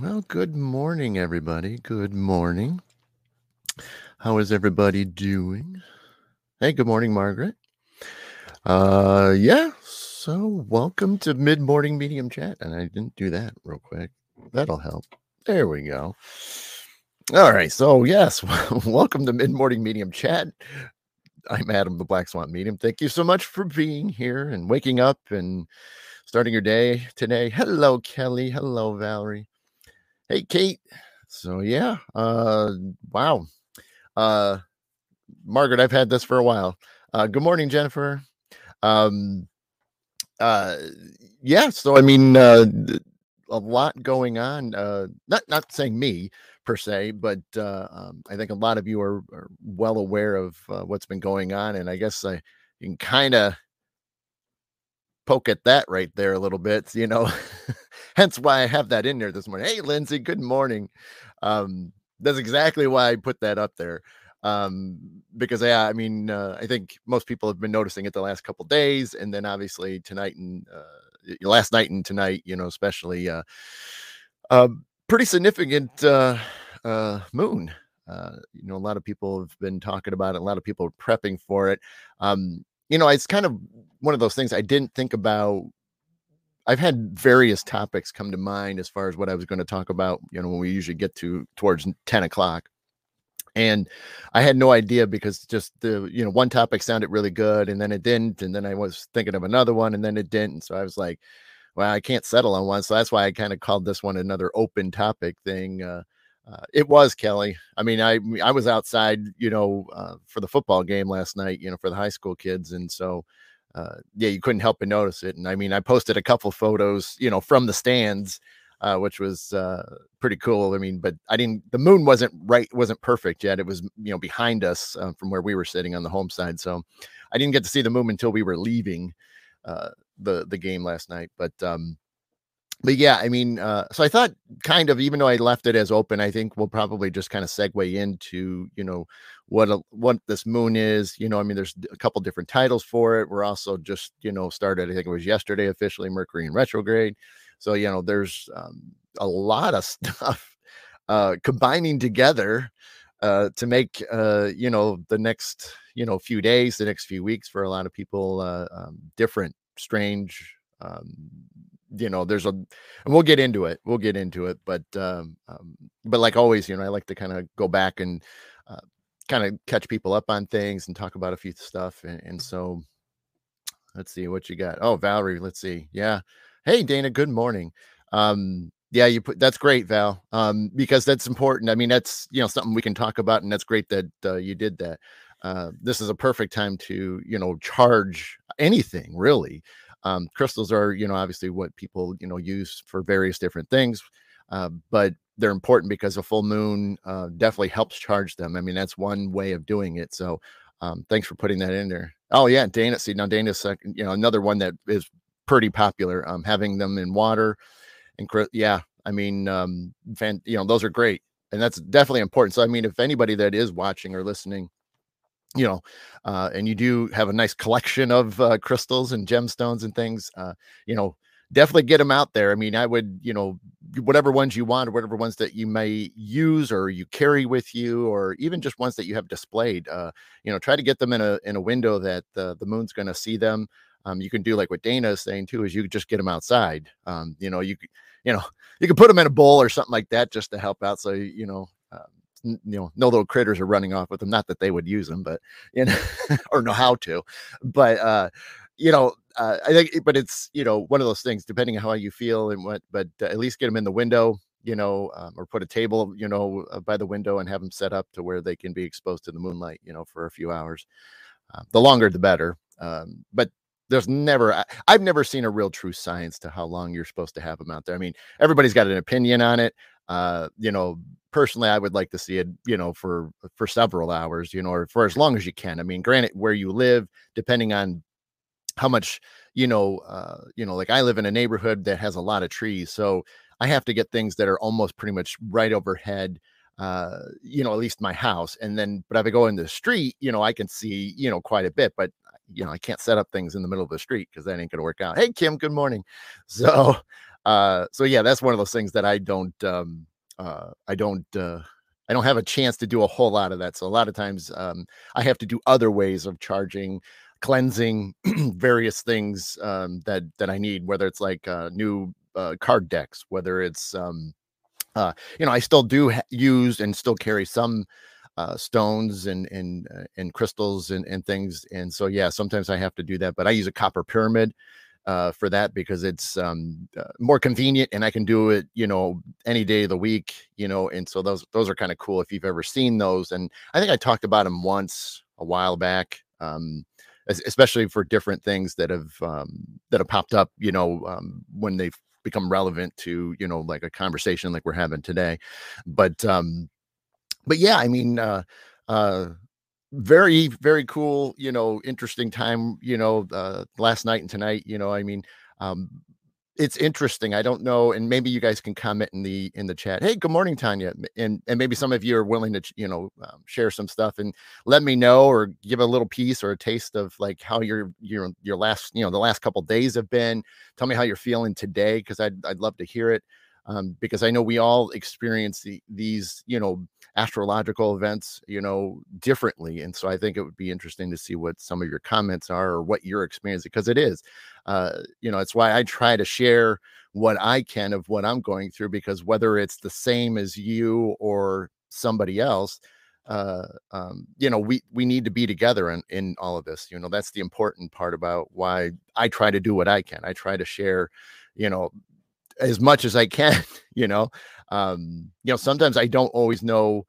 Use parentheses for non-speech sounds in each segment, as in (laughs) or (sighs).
Well, good morning, everybody. Good morning. How is everybody doing? Hey, good morning, Margaret. Uh, yeah. So, welcome to mid morning medium chat. And I didn't do that real quick. That'll help. There we go. All right. So, yes, (laughs) welcome to mid morning medium chat. I'm Adam, the Black Swamp Medium. Thank you so much for being here and waking up and starting your day today. Hello, Kelly. Hello, Valerie. Hey, Kate. So, yeah. Uh, wow. Uh, Margaret, I've had this for a while. Uh, good morning, Jennifer. Um, uh, yeah. So, I mean, uh, a lot going on. Uh, not not saying me per se, but uh, um, I think a lot of you are, are well aware of uh, what's been going on, and I guess I can kind of poke at that right there a little bit, you know. (laughs) Hence why I have that in there this morning. Hey, Lindsay, good morning. Um, that's exactly why I put that up there. Um, because yeah, I mean, uh, I think most people have been noticing it the last couple days, and then obviously tonight and uh, last night and tonight, you know, especially uh, uh pretty significant uh, uh, moon. Uh, you know, a lot of people have been talking about it. A lot of people are prepping for it. Um, you know, it's kind of one of those things I didn't think about. I've had various topics come to mind as far as what I was going to talk about. You know, when we usually get to towards ten o'clock, and I had no idea because just the you know one topic sounded really good, and then it didn't, and then I was thinking of another one, and then it didn't. So I was like, well, I can't settle on one. So that's why I kind of called this one another open topic thing. Uh, uh, it was Kelly. I mean, I I was outside, you know, uh, for the football game last night, you know, for the high school kids, and so uh, yeah, you couldn't help but notice it. And I mean, I posted a couple photos, you know, from the stands, uh, which was uh, pretty cool. I mean, but I didn't. The moon wasn't right, wasn't perfect yet. It was, you know, behind us uh, from where we were sitting on the home side, so I didn't get to see the moon until we were leaving uh, the the game last night. But um, but yeah, I mean, uh, so I thought kind of, even though I left it as open, I think we'll probably just kind of segue into, you know, what a, what this moon is. You know, I mean, there's a couple different titles for it. We're also just, you know, started. I think it was yesterday officially Mercury in retrograde. So you know, there's um, a lot of (laughs) stuff uh, combining together uh, to make uh, you know the next you know few days, the next few weeks for a lot of people uh, um, different, strange. Um, you know there's a and we'll get into it we'll get into it but um, um but like always you know i like to kind of go back and uh, kind of catch people up on things and talk about a few stuff and, and so let's see what you got? Oh valerie let's see yeah. Hey dana good morning. Um yeah you put that's great val um because that's important i mean that's you know something we can talk about and that's great that uh, you did that. Uh, this is a perfect time to you know charge anything really um, crystals are, you know, obviously what people, you know, use for various different things, uh, but they're important because a full moon uh, definitely helps charge them. I mean, that's one way of doing it. So um, thanks for putting that in there. Oh yeah, Dana. See now, Dana's second, you know, another one that is pretty popular. Um, having them in water, and yeah, I mean, um, fan, you know, those are great, and that's definitely important. So I mean, if anybody that is watching or listening you know, uh, and you do have a nice collection of uh, crystals and gemstones and things, uh, you know, definitely get them out there. I mean, I would, you know, whatever ones you want or whatever ones that you may use or you carry with you, or even just ones that you have displayed, uh, you know, try to get them in a in a window that the the moon's going to see them. Um, you can do like what Dana is saying too, is you just get them outside. Um, you know, you you know, you can put them in a bowl or something like that just to help out. So you know, you know no little critters are running off with them not that they would use them but you know (laughs) or know how to but uh you know uh, i think but it's you know one of those things depending on how you feel and what but uh, at least get them in the window you know um, or put a table you know uh, by the window and have them set up to where they can be exposed to the moonlight you know for a few hours. Uh, the longer the better um, but there's never I, i've never seen a real true science to how long you're supposed to have them out there. I mean everybody's got an opinion on it uh, you know, personally, I would like to see it, you know, for for several hours, you know, or for as long as you can. I mean, granted, where you live, depending on how much, you know, uh, you know, like I live in a neighborhood that has a lot of trees, so I have to get things that are almost pretty much right overhead. Uh, you know, at least my house, and then, but if I go in the street, you know, I can see, you know, quite a bit, but you know, I can't set up things in the middle of the street because that ain't gonna work out. Hey, Kim, good morning. (laughs) So, uh, so yeah, that's one of those things that I don't, um, uh, I don't, uh, I don't have a chance to do a whole lot of that. So a lot of times, um, I have to do other ways of charging, cleansing, (clears throat) various things um, that that I need. Whether it's like uh, new uh, card decks, whether it's, um, uh, you know, I still do ha- use and still carry some uh, stones and and uh, and crystals and and things. And so yeah, sometimes I have to do that. But I use a copper pyramid uh, for that because it's um, uh, more convenient and I can do it, you know, any day of the week, you know. And so those those are kind of cool if you've ever seen those. And I think I talked about them once a while back, um, especially for different things that have um, that have popped up, you know, um, when they've become relevant to you know like a conversation like we're having today. But um, but yeah, I mean, uh, uh, very, very cool, you know, interesting time, you know, uh, last night and tonight, you know, I mean, um, it's interesting. I don't know, and maybe you guys can comment in the in the chat. Hey, good morning, Tanya, and and maybe some of you are willing to you know um, share some stuff and let me know or give a little piece or a taste of like how your your your last you know the last couple days have been. Tell me how you're feeling today because I'd I'd love to hear it um, because I know we all experience the, these, you know, astrological events, you know, differently. And so I think it would be interesting to see what some of your comments are or what you're experiencing because it is, uh, you know, it's why I try to share what I can of what I'm going through because whether it's the same as you or somebody else, uh um you know we we need to be together in in all of this you know that's the important part about why i try to do what i can i try to share you know as much as I can, (laughs) you know. Um, you know, sometimes I don't always know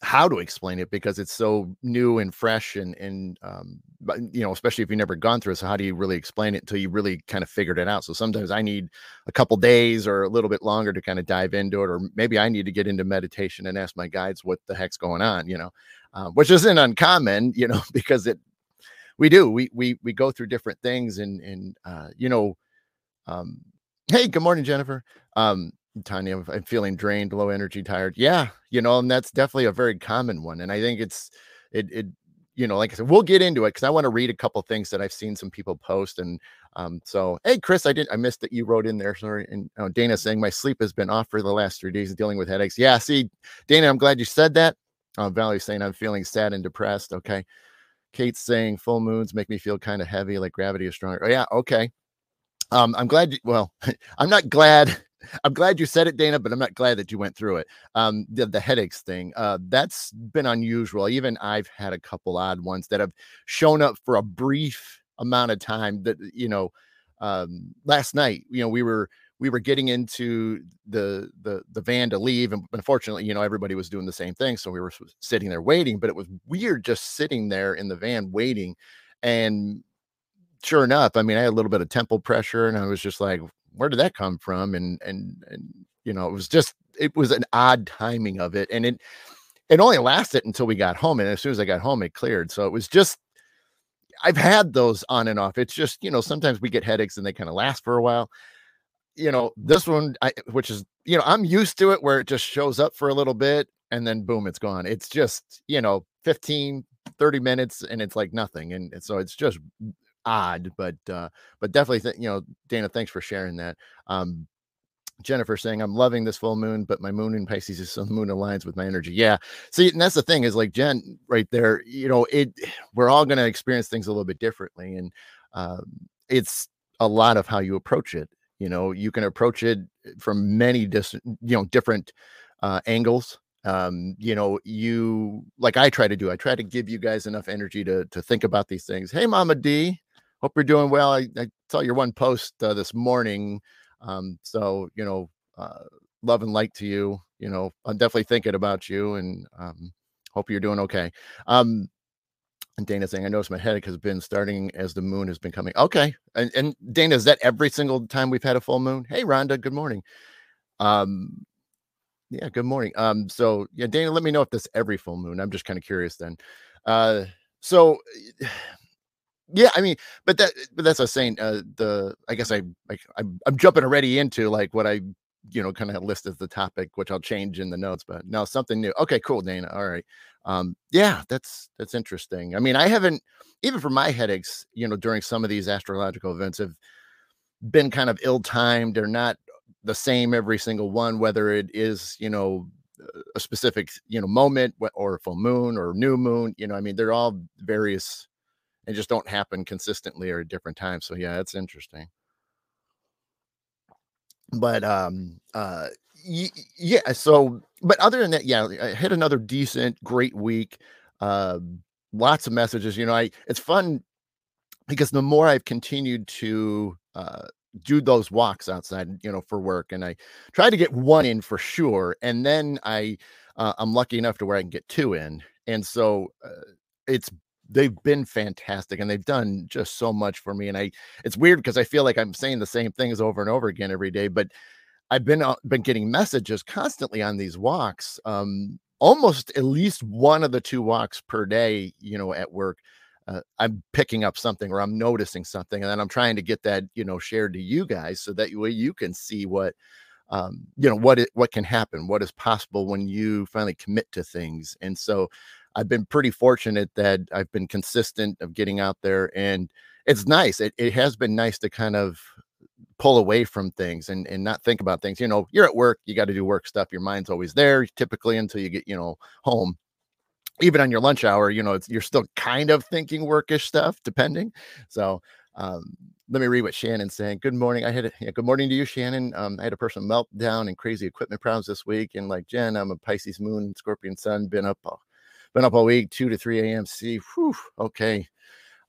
how to explain it because it's so new and fresh and and um but you know especially if you've never gone through it so how do you really explain it until you really kind of figured it out so sometimes i need a couple days or a little bit longer to kind of dive into it or maybe i need to get into meditation and ask my guides what the heck's going on you know um, which isn't uncommon (laughs) you know because it we do we we we go through different things and and uh you know um Hey, good morning, Jennifer. Um, Tanya, I'm feeling drained, low energy, tired. Yeah, you know, and that's definitely a very common one. And I think it's it it you know, like I said, we'll get into it because I want to read a couple things that I've seen some people post. And um, so, hey, Chris, I didn't, I missed that you wrote in there. Sorry. And uh, Dana saying my sleep has been off for the last three days, dealing with headaches. Yeah, see, Dana, I'm glad you said that. Uh, Valerie saying I'm feeling sad and depressed. Okay. Kate's saying full moons make me feel kind of heavy, like gravity is stronger. Oh, yeah. Okay. Um, I'm glad. You, well, (laughs) I'm not glad. I'm glad you said it, Dana, but I'm not glad that you went through it. Um, the, the headaches thing, uh, that's been unusual. Even I've had a couple odd ones that have shown up for a brief amount of time. That you know, um, last night, you know, we were we were getting into the the the van to leave, and unfortunately, you know, everybody was doing the same thing, so we were sitting there waiting. But it was weird just sitting there in the van waiting, and sure enough, I mean, I had a little bit of temple pressure, and I was just like, where did that come from? And and and you know, it was just it was an odd timing of it, and it it only lasted until we got home, and as soon as I got home, it cleared. So it was just I've had those on and off. It's just you know sometimes we get headaches and they kind of last for a while. You know, this one, I, which is you know I'm used to it where it just shows up for a little bit and then boom, it's gone. It's just you know 15 30 minutes and it's like nothing and so it's just odd, but uh, but definitely, th- you know, Dana, thanks for sharing that. Um, Jennifer saying, I'm loving this full moon, but my moon in Pisces is (laughs) so the moon aligns with my energy. Yeah. See, and that's the thing is like Jen right there, you know, it (sighs) we're all going to experience things a little bit differently. And um, it's a lot of how you approach it. You know, you can approach it from many dis- you know, different uh, angles. Um, you know, you like I try to do, I try to give you guys enough energy to to think about these things. Hey, Mama D, hope you're doing well. I, I saw your one post uh, this morning. Um, so, you know, uh, love and light to you. You know, I'm definitely thinking about you and um, hope you're doing okay. Um, and Dana saying, I noticed my headache has been starting as the moon has been coming. Okay. And, and Dana, is that every single time we've had a full moon? Hey, Rhonda, good morning. Um, yeah, good morning. Um, so yeah, Dana, let me know if this every full moon. I'm just kind of curious then. Uh, so yeah i mean but that but that's was saying uh the i guess i like I'm, I'm jumping already into like what i you know kind of list as the topic which i'll change in the notes but no something new okay cool dana all right um yeah that's that's interesting i mean i haven't even for my headaches you know during some of these astrological events have been kind of ill-timed. They're not the same every single one, whether it is, you know, a specific, you know, moment or full moon or new moon. You know, I mean, they're all various and just don't happen consistently or at different times. So yeah, that's interesting. But um uh y- yeah, so but other than that, yeah, I had another decent, great week. Uh, lots of messages. You know, I it's fun because the more I've continued to uh do those walks outside, you know, for work, and I try to get one in for sure, and then I uh, I'm lucky enough to where I can get two in, and so uh, it's they've been fantastic and they've done just so much for me and i it's weird because i feel like i'm saying the same things over and over again every day but i've been uh, been getting messages constantly on these walks um almost at least one of the two walks per day you know at work uh, I'm picking up something or I'm noticing something, and then I'm trying to get that you know shared to you guys so that way you can see what um, you know what it what can happen, what is possible when you finally commit to things. And so I've been pretty fortunate that I've been consistent of getting out there, and it's nice. It, it has been nice to kind of pull away from things and and not think about things. You know, you're at work, you got to do work stuff. Your mind's always there, typically until you get you know home even on your lunch hour, you know, you're still kind of thinking workish stuff, depending. So, um, let me read what Shannon's saying. Good morning. I had a yeah, good morning to you, Shannon. Um, I had a personal meltdown and crazy equipment problems this week. And like Jen, I'm a Pisces moon, Scorpio sun, been up, been up all week, 2 to 3 a.m. See, whew, okay.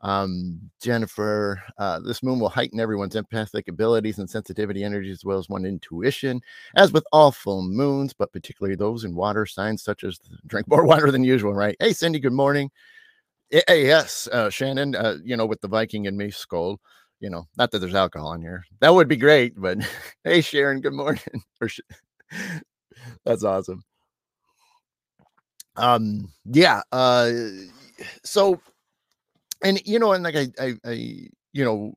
Um, Jennifer, uh, this moon will heighten everyone's empathic abilities and sensitivity energies as well as one intuition, as with all full moons, but particularly those in water signs such as drink more (laughs) water than usual, right? Hey, Cindy, good morning. Hey, yes, uh, Shannon, uh, you know, with the Viking and me skull, you know, not that there's alcohol in here. That would be great, but (laughs) hey, Sharon, good morning. (laughs) That's awesome. Um, yeah, uh, so and you know, and like I, I, I, you know,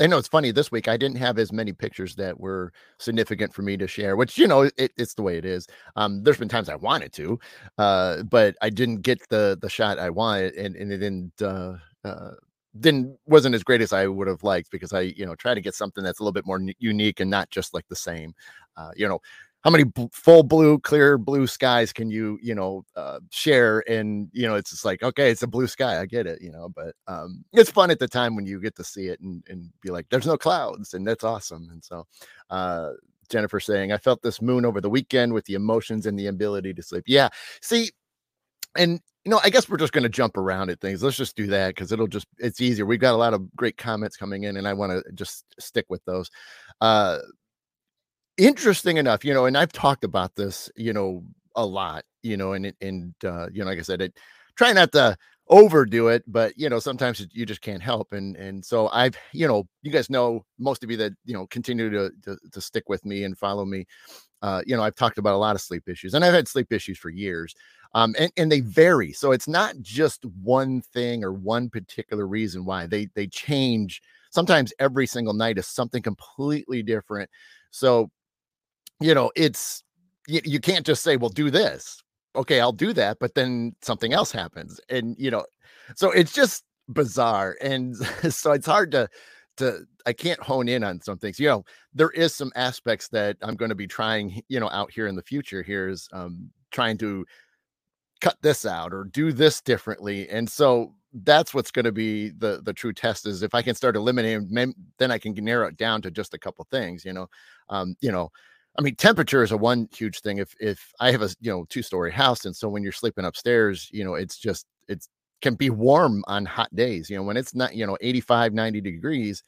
I know it's funny this week I didn't have as many pictures that were significant for me to share, which you know it, it's the way it is. Um, there's been times I wanted to, uh, but I didn't get the the shot I wanted, and and it didn't uh, uh, didn't wasn't as great as I would have liked because I you know try to get something that's a little bit more unique and not just like the same. Uh, you know, how many b- full blue clear blue skies can you you know uh, share? And you know it's just like okay it's a blue sky i get it you know but um it's fun at the time when you get to see it and, and be like there's no clouds and that's awesome and so uh jennifer saying i felt this moon over the weekend with the emotions and the ability to sleep. Yeah see and you know i guess we're just going to jump around at things let's just do that because it'll just it's easier we've got a lot of great comments coming in and i want to just stick with those. Uh interesting enough, you know, and I've talked about this, you know, a lot, you know, and and uh, you know, like I said, it try not to overdo it, but you know, sometimes you just can't help. And and so I've, you know, you guys know most of you that you know continue to to, to stick with me and follow me. Uh, you know, I've talked about a lot of sleep issues, and I've had sleep issues for years. Um, and, and they vary. So it's not just one thing or one particular reason why they they change. Sometimes every single night is something completely different. So you know, it's you, you can't just say, well, do this. Okay, I'll do that, but then something else happens. And you know, so it's just bizarre. And (laughs) so it's hard to to I can't hone in on some things. You know, there is some aspects that I'm going to be trying, you know, out here in the future. Here's um trying to cut this out or do this differently. And so that's what's going to be the the true test is if I can start eliminating then I can narrow it down to just a couple things, you know. Um, you know, I mean, temperature is a one huge thing. If if I have a you know two story house, and so when you're sleeping upstairs, you know, it's just it's can be warm on hot days. You know, when it's not you know 85, 90 degrees,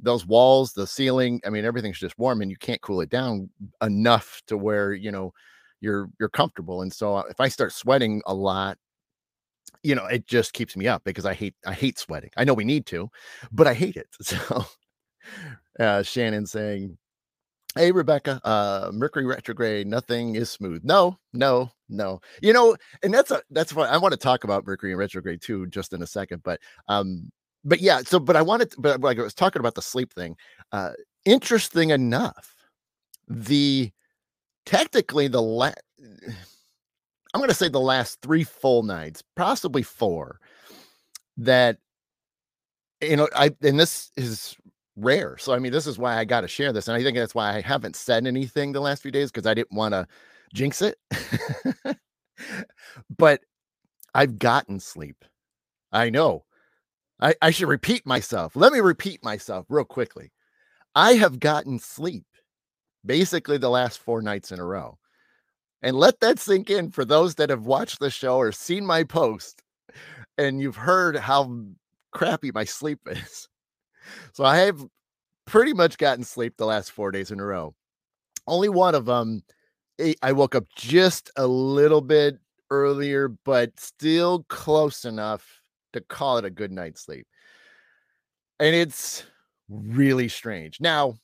those walls, the ceiling, I mean, everything's just warm, and you can't cool it down enough to where you know you're you're comfortable. And so uh, if I start sweating a lot, you know, it just keeps me up because I hate I hate sweating. I know we need to, but I hate it. (laughs) So uh Shannon saying Hey Rebecca, uh Mercury retrograde, nothing is smooth. No, no, no. You know, and that's a that's what I want to talk about Mercury and retrograde too, just in a second. But um, but yeah, so but I wanted to, but like I was talking about the sleep thing. Uh interesting enough, the technically the la- I'm gonna say the last three full nights, possibly four, that you know, I and this is rare. So I mean, this is why I got to share this, and I think that's why I haven't said anything the last few days because I didn't want to jinx it. (laughs) but I've gotten sleep. I know. I, I should repeat myself. Let me repeat myself real quickly. I have gotten sleep basically the last four nights in a row. And let that sink in for those that have watched the show or seen my post and you've heard how crappy my sleep (laughs) is. So I have pretty much gotten sleep the last four days in a row. Only one of them, I woke up just a little bit earlier, but still close enough to call it a good night's sleep. And it's really strange. Now,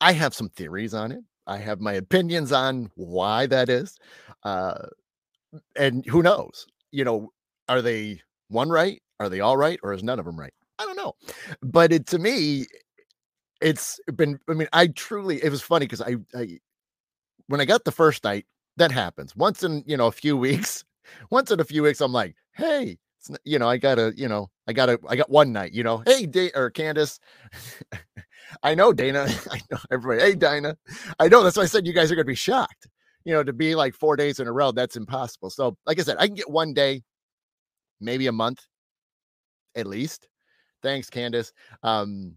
I have some theories on it. I have my opinions on why that is. Uh, and who knows? You know, are they one right? Are they all right? Or is none of them right? I don't know. But it to me, it's been, I mean, I truly, it was funny because I, I, when I got the first night, that happens once in, you know, a few (laughs) weeks. Once in a few weeks, I'm like, hey, you know, I gotta, you know, I gotta, I got one night, you know, hey, Day or Candace, (laughs) I know Dana, (laughs) I know everybody, hey, Dinah, I know that's why I said you guys are gonna be shocked, you know, to be like four days in a row, that's impossible. So, like I said, I can get one day, maybe a month, at least. Thanks, Candace. Um,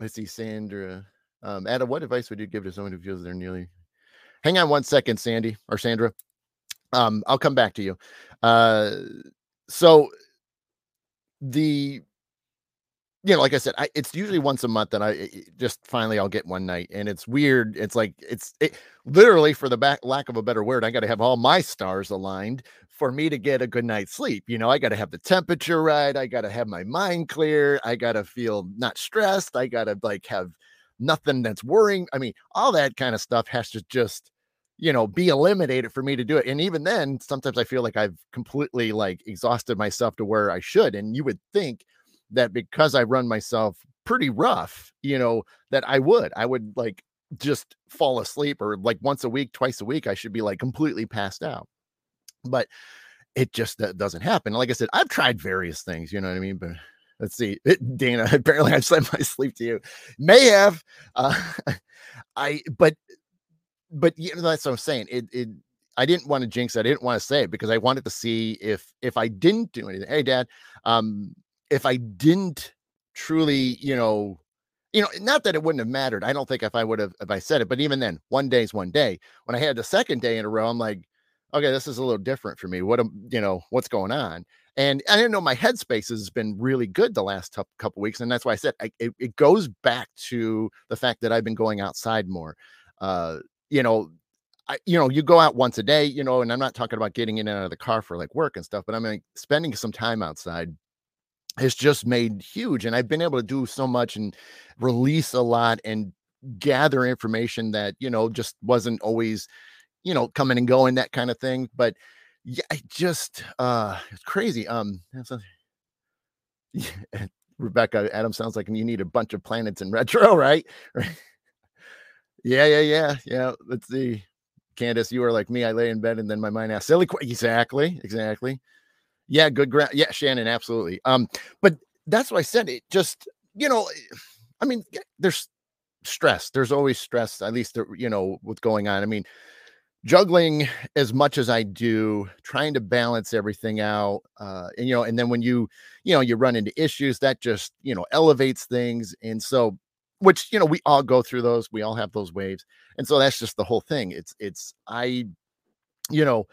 let's see, Sandra. Um, Adam, what advice would you give to someone who feels they're nearly? Hang on one second, Sandy or Sandra. Um, I'll come back to you. Uh, so the you know, like I said, I, it's usually once a month that I eh, eh, just finally I'll get one night, and it's weird. It's like it's it, literally for the back lack of a better word, I got to have all my stars aligned for me to get a good night's sleep. You know, I got to have the temperature right. I got to have my mind clear. I got to feel not stressed. I got to like have nothing that's worrying. I mean, all that kind of stuff has to just you know be eliminated for me to do it and even then sometimes i feel like i've completely like exhausted myself to where i should and you would think that because I run myself pretty rough, you know, that I would, I would like just fall asleep or like once a week, twice a week, I should be like completely passed out. But it just doesn't happen. Like I said, I've tried various things, you know what I mean? But let's see, it, (laughs) Dana, apparently I've sent my sleep to you. May have, uh, (laughs) I, but, but you know, that's what I'm saying. It, it, I didn't want to jinx. It. I didn't want to say it because I wanted to see if if I didn't do anything. Hey, Dad, um, if I didn't truly, you know, you know, not that it wouldn't have mattered. I don't think if I would have if I said it, but even then, one day's one day. When I had the second day in a row, I'm like, okay, this is a little different for me. What am you know, what's going on? And I didn't know my headspace has been really good the last t- couple weeks, and that's why I said I, it, it goes back to the fact that I've been going outside more. Uh, you know, I, you know, you go out once a day, you know, and I'm not talking about getting in and out of the car for like work and stuff, but I'm spending some time outside has just made huge. And I've been able to do so much and release a lot and gather information that, you know, just wasn't always, you know, coming and going, that kind of thing. But yeah, I just uh it's crazy. Um (laughs) yeah, Rebecca Adam sounds like you need a bunch of planets in retro, (laughs) right? Right. yeah, yeah, yeah, yeah. Let's see. Candace, you are like me. I lay in bed and then my mind asks silly. Qu- exactly, exactly. Yeah, good ground. Yeah, Shannon, absolutely. Um, but that's what I said. It just, you know, I mean, there's stress. There's always stress, at least, you know, what's going on. I mean, juggling as much as I do, trying to balance everything out. Uh, and, you know, and then when you, you know, you run into issues that just, you know, elevates things. And so, which, you know, we all go through those, we all have those waves. And so that's just the whole thing. It's, it's, I, you know,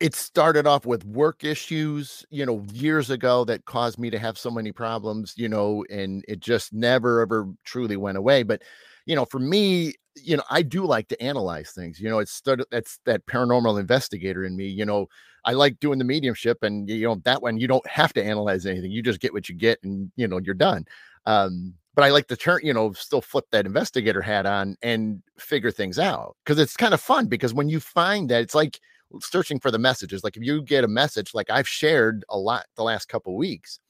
it started off with work issues, you know, years ago that caused me to have so many problems, you know, and it just never ever truly went away. But, you know, for me, you know, I do like to analyze things. You know, it's that's that paranormal investigator in me. You know, I like doing the mediumship, and you know, that one you don't have to analyze anything. You just get what you get, and you know, you're done. Um, but I like to turn, you know, still flip that investigator hat on and figure things out because it's kind of fun. Because when you find that, it's like searching for the messages. Like if you get a message, like I've shared a lot the last couple weeks,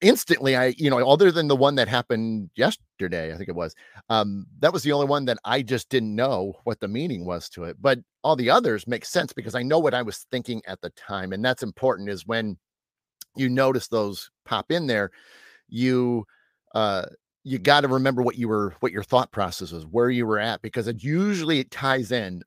instantly I, you know, other than the one that happened yesterday, I think it was, um, that was the only one that I just didn't know what the meaning was to it. But all the others make sense because I know what I was thinking at the time. And that's important is when you notice those pop in there, you uh, you got to remember what you were, what your thought process was, where you were at, because it usually it ties in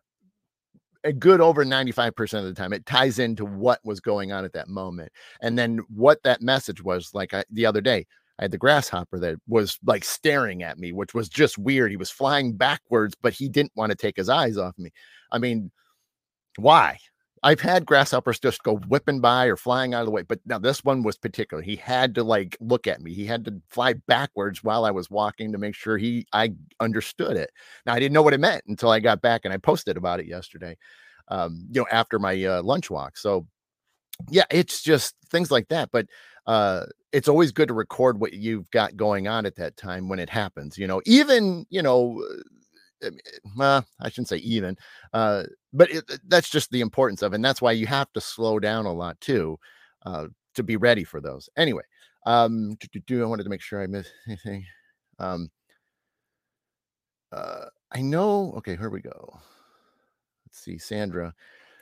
a good over 95% of the time it ties into what was going on at that moment. And then what that message was like I, the other day i had the grasshopper that was like staring at me which was just weird he was flying backwards but he didn't want to take his eyes off me. I mean why I've had grasshoppers just go whipping by or flying out of the way, but now this one was particular. He had to like look at me. He had to fly backwards while I was walking to make sure he I understood it. Now I didn't know what it meant until I got back and I posted about it yesterday. Um, you know, after my uh, lunch walk. So yeah, it's just things like that. But uh, it's always good to record what you've got going on at that time when it happens. You know, even you know well, I shouldn't say even, uh, but it, that's just the importance of, and that's why you have to slow down a lot too, uh, to be ready for those. Anyway, um, do, do, I wanted to make sure I missed (laughs) anything. Um, uh, I know. Okay, here we go. Let's see, Sandra.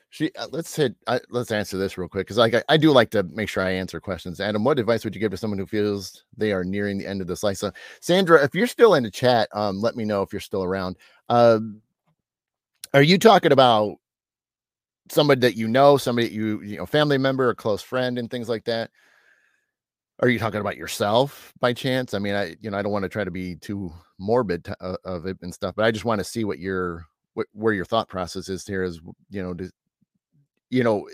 She uh, let's hit uh, let's answer this real quick because like I, I, do like to make sure I answer questions. Adam, what advice would you give to someone who feels they are nearing the end of this life? So, Sandra, if you're still in the chat, um, let me know if you're still around. Uh, are you talking about somebody that you know, somebody you you know, family member, or close friend, and things like that? Are you talking about yourself by chance? I mean, I you know I don't want to try to be too morbid to, uh, of it and stuff, but I just want to see what your what, where your thought process is here. Is you know, you know,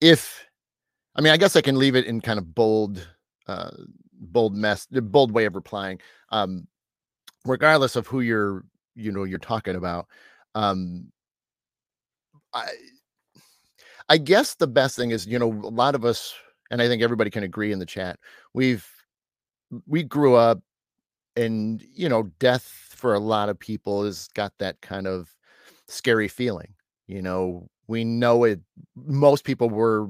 if I mean, I guess I can leave it in kind of bold, uh, bold mess, bold way of replying. Um, regardless of who you're, you know, you're talking about. Um, I, I guess the best thing is, you know, a lot of us, and I think everybody can agree in the chat. We've we grew up, and you know, death for a lot of people has got that kind of scary feeling. You know, we know it most people were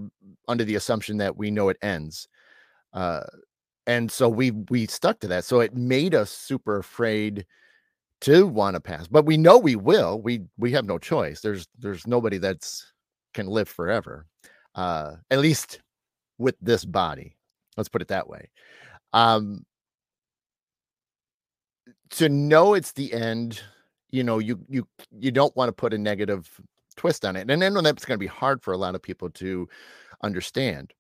under the assumption that we know it ends uh and so we we stuck to that so it made us super afraid to want to pass but we know we will we we have no choice there's there's nobody that's can live forever uh at least with this body let's put it that way um to know it's the end you know you you you don't want to put a negative twist on it. And then that's going to be hard for a lot of people to understand.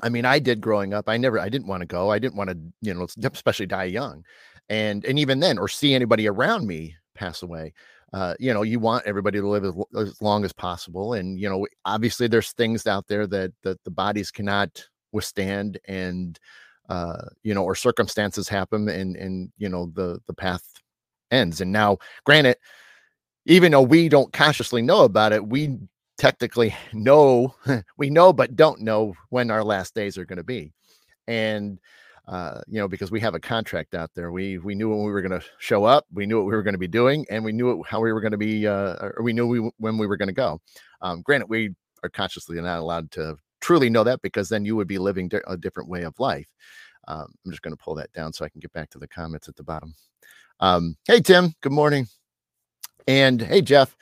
I mean, I did growing up. I never, I didn't want to go. I didn't want to, you know, especially die young, and and even then, or see anybody around me pass away. Uh, you know, you want everybody to live as, as long as possible, and you know, obviously, there's things out there that that the bodies cannot withstand, and uh, you know, or circumstances happen, and and you know, the the path ends. And now, granted, even though we don't consciously know about it, we technically know, (laughs) we know, but don't know when our last days are going to be. And, uh, you know, because we have a contract out there, we we knew when we were going to show up, we knew what we were going to be doing, and we knew how we were going to be, uh, or we knew we, when we were going to go. Um, granted, we are consciously not allowed to truly know that because then you would be living a different way of life. Um, I'm just going to pull that down so I can get back to the comments at the bottom. Um, hey, Tim, good morning. And hey, Jeff.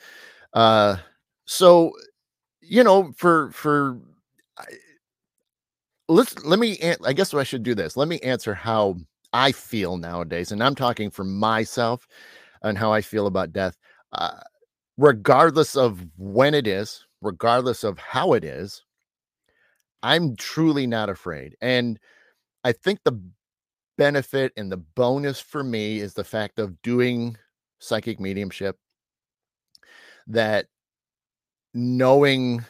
Uh, so you know, for for let's let me. I guess I should do this. Let me answer how I feel nowadays, and I'm talking for myself and how I feel about death. Uh, regardless of when it is, regardless of how it is, I'm truly not afraid. And I think the benefit and the bonus for me is the fact of doing psychic mediumship that knowing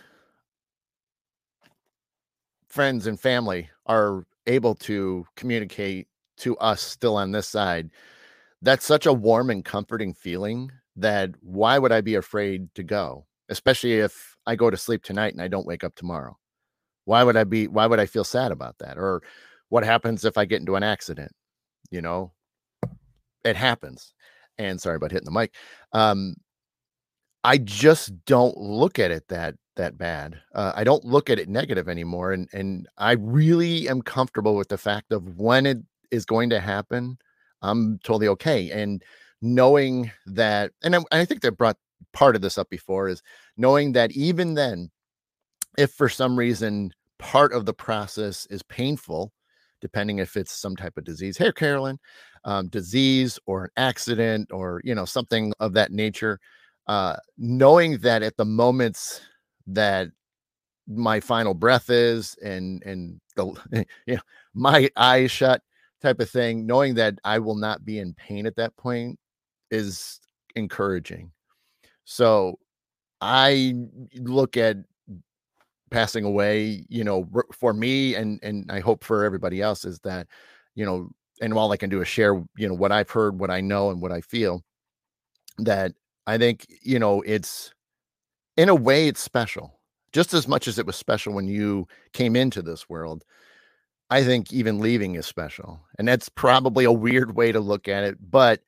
friends and family are able to communicate to us still on this side that's such a warm and comforting feeling that why would i be afraid to go? Especially if i go to sleep tonight and i don't wake up tomorrow. Why would i be why would i feel sad about that? Or what happens if i get into an accident? You know? It happens. And sorry about hitting the mic. Um I just don't look at it that that bad. Uh, I don't look at it negative anymore, and and I really am comfortable with the fact of when it is going to happen. I'm totally okay, and knowing that, and I, I think that brought part of this up before is knowing that even then, if for some reason part of the process is painful depending if it's some type of disease. Hey, Carolyn, um, disease or an accident or you know something of that nature. Uh, knowing that at the moments that my final breath is and and the (laughs) you know my eyes shut type of thing knowing that i will not be in pain at that point is encouraging. So i look at passing away you know for me and and i hope for everybody else is that you know and all i can do is share you know what i've heard what i know and what i feel that i think you know it's in a way it's special just as much as it was special when you came into this world i think even leaving is special and that's probably a weird way to look at it but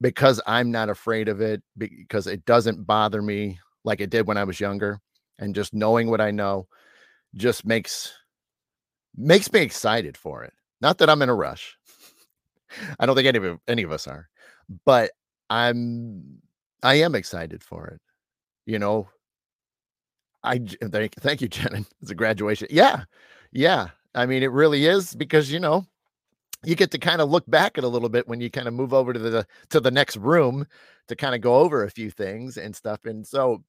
because i'm not afraid of it because it doesn't bother me like it did when i was younger and just knowing what i know just makes makes me excited for it not that i'm in a rush. I don't think any of any of us are but i'm i am excited for it you know I thank thank you, (laughs) Jen. It's a graduation. Yeah, yeah. I mean, it really is because you know you get to kind of look back at a little bit when you kind of move over to the to the next room to kind of go over a few things and stuff. And so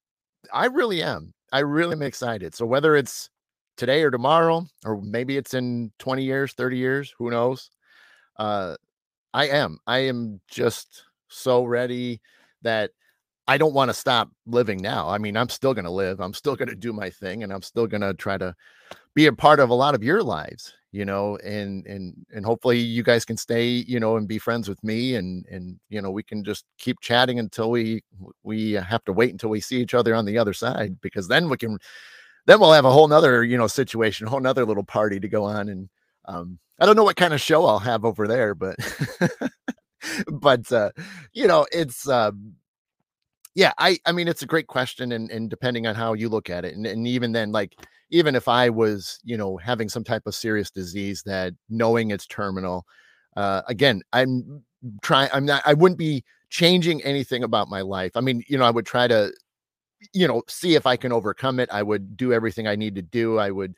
I really am. I really am excited. So whether it's today or tomorrow, or maybe it's in 20 years, 30 years, who knows? Uh I am. I am just so ready that I don't want to stop living now. I mean, I'm still going to live. I'm still going to do my thing and I'm still going to try to be a part of a lot of your lives, you know, and and and hopefully you guys can stay, you know, and be friends with me and and you know, we can just keep chatting until we we have to wait until we see each other on the other side because then we can then we'll have a whole nother, you know, situation, a whole nother little party to go on and um I don't know what kind of show I'll have over there, but (laughs) but uh you know, it's um yeah, I I mean it's a great question and and depending on how you look at it and, and even then like even if I was, you know, having some type of serious disease that knowing it's terminal, uh again, I'm trying I'm not I wouldn't be changing anything about my life. I mean, you know, I would try to you know, see if I can overcome it. I would do everything I need to do. I would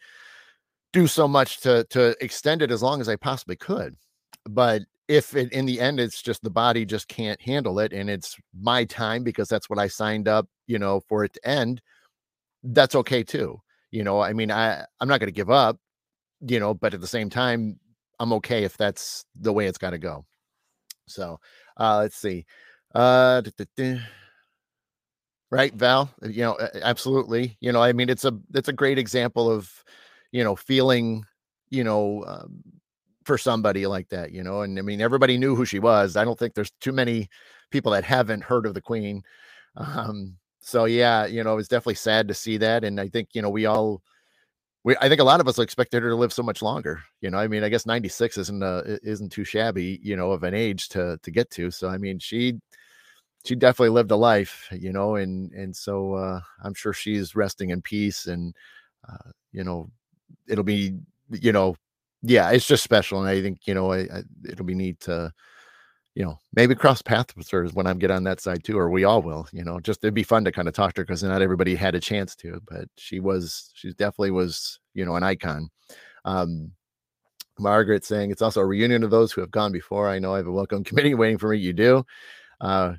do so much to to extend it as long as I possibly could. But if it, in the end it's just the body just can't handle it and it's my time because that's what I signed up, you know, for it to end, that's okay too. You know, I mean, I I'm not going to give up, you know, but at the same time, I'm okay if that's the way it's got to go. So, uh let's see. Uh right, Val, you know, absolutely. You know, I mean, it's a it's a great example of, you know, feeling, you know, um, for somebody like that, you know. And I mean, everybody knew who she was. I don't think there's too many people that haven't heard of the Queen. Um, so yeah, you know, it's definitely sad to see that. And I think, you know, we all we I think a lot of us expected her to live so much longer. You know, I mean, I guess 96 isn't uh isn't too shabby, you know, of an age to to get to. So I mean, she she definitely lived a life, you know, and and so uh I'm sure she's resting in peace and uh, you know, it'll be, you know, yeah, it's just special, and I think you know, I, I, it'll be neat to, you know, maybe cross paths with her when I get on that side too, or we all will. You know, just it'd be fun to kind of talk to her because not everybody had a chance to, but she was, she definitely was, you know, an icon. Um, Margaret saying it's also a reunion of those who have gone before. I know I have a welcome (laughs) committee waiting for me. You do. Uh,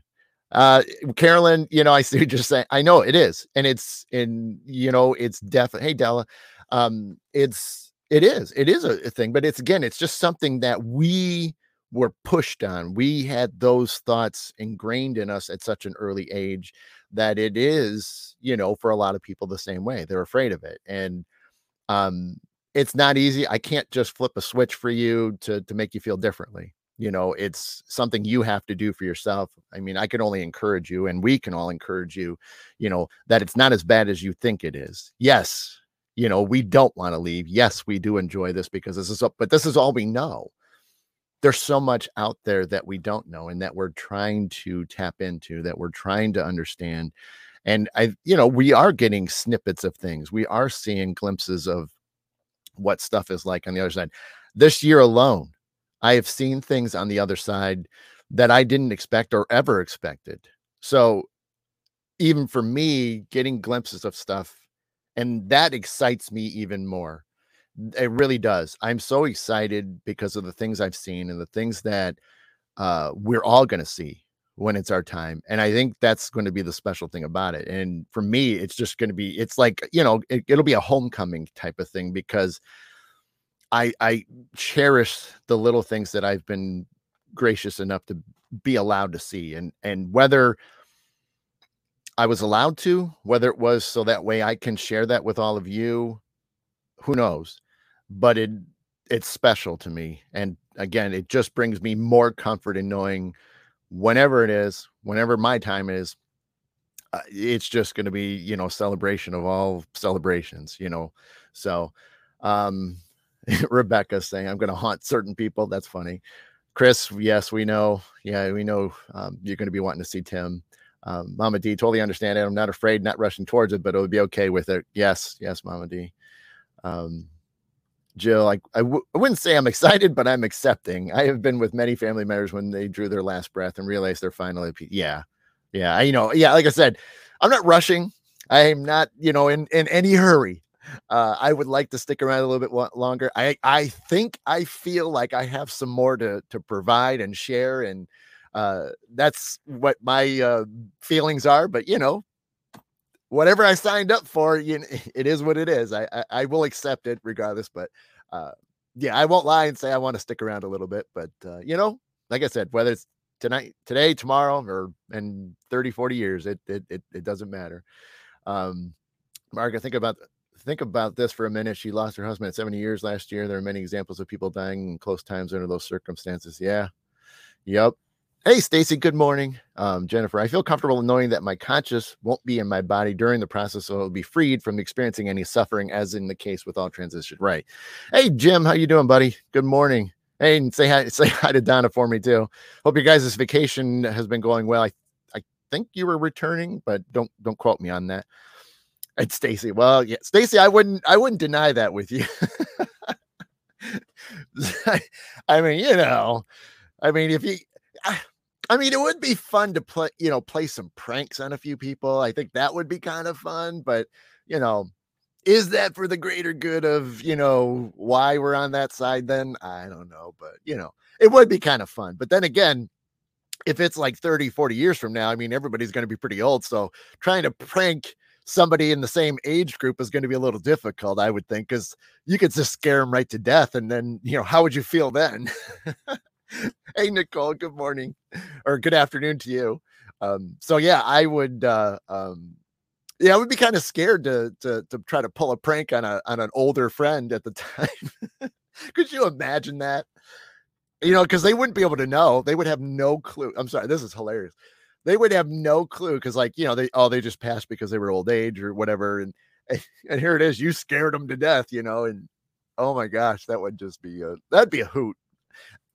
uh, Carolyn, you know, I see just saying, I know it is, and it's in, you know, it's definitely. Hey, Della, um, it's it is. It is a, a thing, but it's again, it's just something that we were pushed on. We had those thoughts ingrained in us at such an early age that it is, you know, for a lot of people the same way. They're afraid of it. And um it's not easy. I can't just flip a switch for you to to make you feel differently. You know, it's something you have to do for yourself. I mean, I can only encourage you and we can all encourage you, you know, that it's not as bad as you think it is. Yes, you know, we don't want to leave. Yes, we do enjoy this because this is, but this is all we know. There's so much out there that we don't know and that we're trying to tap into, that we're trying to understand. And I, you know, we are getting snippets of things. We are seeing glimpses of what stuff is like on the other side. This year alone, I have seen things on the other side that I didn't expect or ever expected. So even for me, getting glimpses of stuff and that excites me even more It really does. I'm so excited because of the things I've seen and the things that uh, we're all going to see when it's our time. And I think that's going to be the special thing about it. And for me, it's just going to be, it's like, you know, it, it'll be a homecoming type of thing because I, I cherish the little things that I've been gracious enough to be allowed to see. And, and whether, I was allowed to, whether it was so that way I can share that with all of you, who knows? But it it's special to me. And again, it just brings me more comfort in knowing whenever it is, whenever my time is, uh, it's just going to be, you know, celebration of all celebrations, you know. So, um, (laughs) Rebecca saying, I'm going to haunt certain people. That's funny. Chris, yes, we know. Yeah, we know um, you're going to be wanting to see Tim. Um, Mama D, totally understand it. I'm not afraid, not rushing towards it, but it would be okay with it. Yes, yes, Mama D. Um, Jill, I I w- I wouldn't say I'm (laughs) excited, but I'm accepting. I have been with many family members when they drew their last breath and realized they're finally, yeah, yeah, I, you know, yeah, like I said, I'm not rushing. I am not, you know, in in any hurry. Uh, I would like to stick around a little bit longer. I I think I feel like I have some more to to provide and share, and uh, that's what my uh, feelings are. But you know, whatever I signed up for, you (laughs) it is what it is. I, I, I will accept it regardless. But uh, yeah, I won't lie and say I want to stick around a little bit. But uh, you know, like I said, whether it's tonight, today, tomorrow, or in 30, 40 years, it it it, it doesn't matter. Um, Margaret, think about think about this for a minute. She lost her husband at 70 years last year. There are many examples of people dying in close times under those circumstances. Yeah. Yep. Hey, Stacy, good morning. Um, Jennifer, I feel comfortable knowing that my conscious won't be in my body during the process, so it'll be freed from experiencing any suffering, as in the case with all transition. Right. Hey, Jim, how you doing, buddy? Good morning. Hey, and say hi, (laughs) say hi to Donna for me too. Hope your guys' this vacation has been going well. I, I think you were returning, but don't don't quote me on that. And Stacy, well, yeah, Stacy, I wouldn't I wouldn't deny that with you. (laughs) I mean, you know, I mean, if you I mean, it would be fun to play, you know, play some pranks on a few people. I think that would be kind of fun, but you know, is that for the greater good of, you know, why we're on that side then? I don't know, but you know, it would be kind of fun. But then again, if it's like 30, 40 years from now, I mean, everybody's going to be pretty old. So trying to prank somebody in the same age group is going to be a little difficult, I would think, because you could just scare them right to death. And then, you know, how would you feel then? (laughs) (laughs) hey Nicole, good morning or good afternoon to you. Um, so yeah, I would uh um yeah, I would be kind of scared to to to try to pull a prank on a on an older friend at the (laughs) time. Could you imagine that? You know, because they wouldn't be able to know. They would have no clue. I'm sorry, this is hilarious. They would have no clue because, like, you know, they oh they just passed because they were old age or whatever, and (laughs) and here it is. You scared them to death, you know, and oh my gosh, that would just be a that'd be a hoot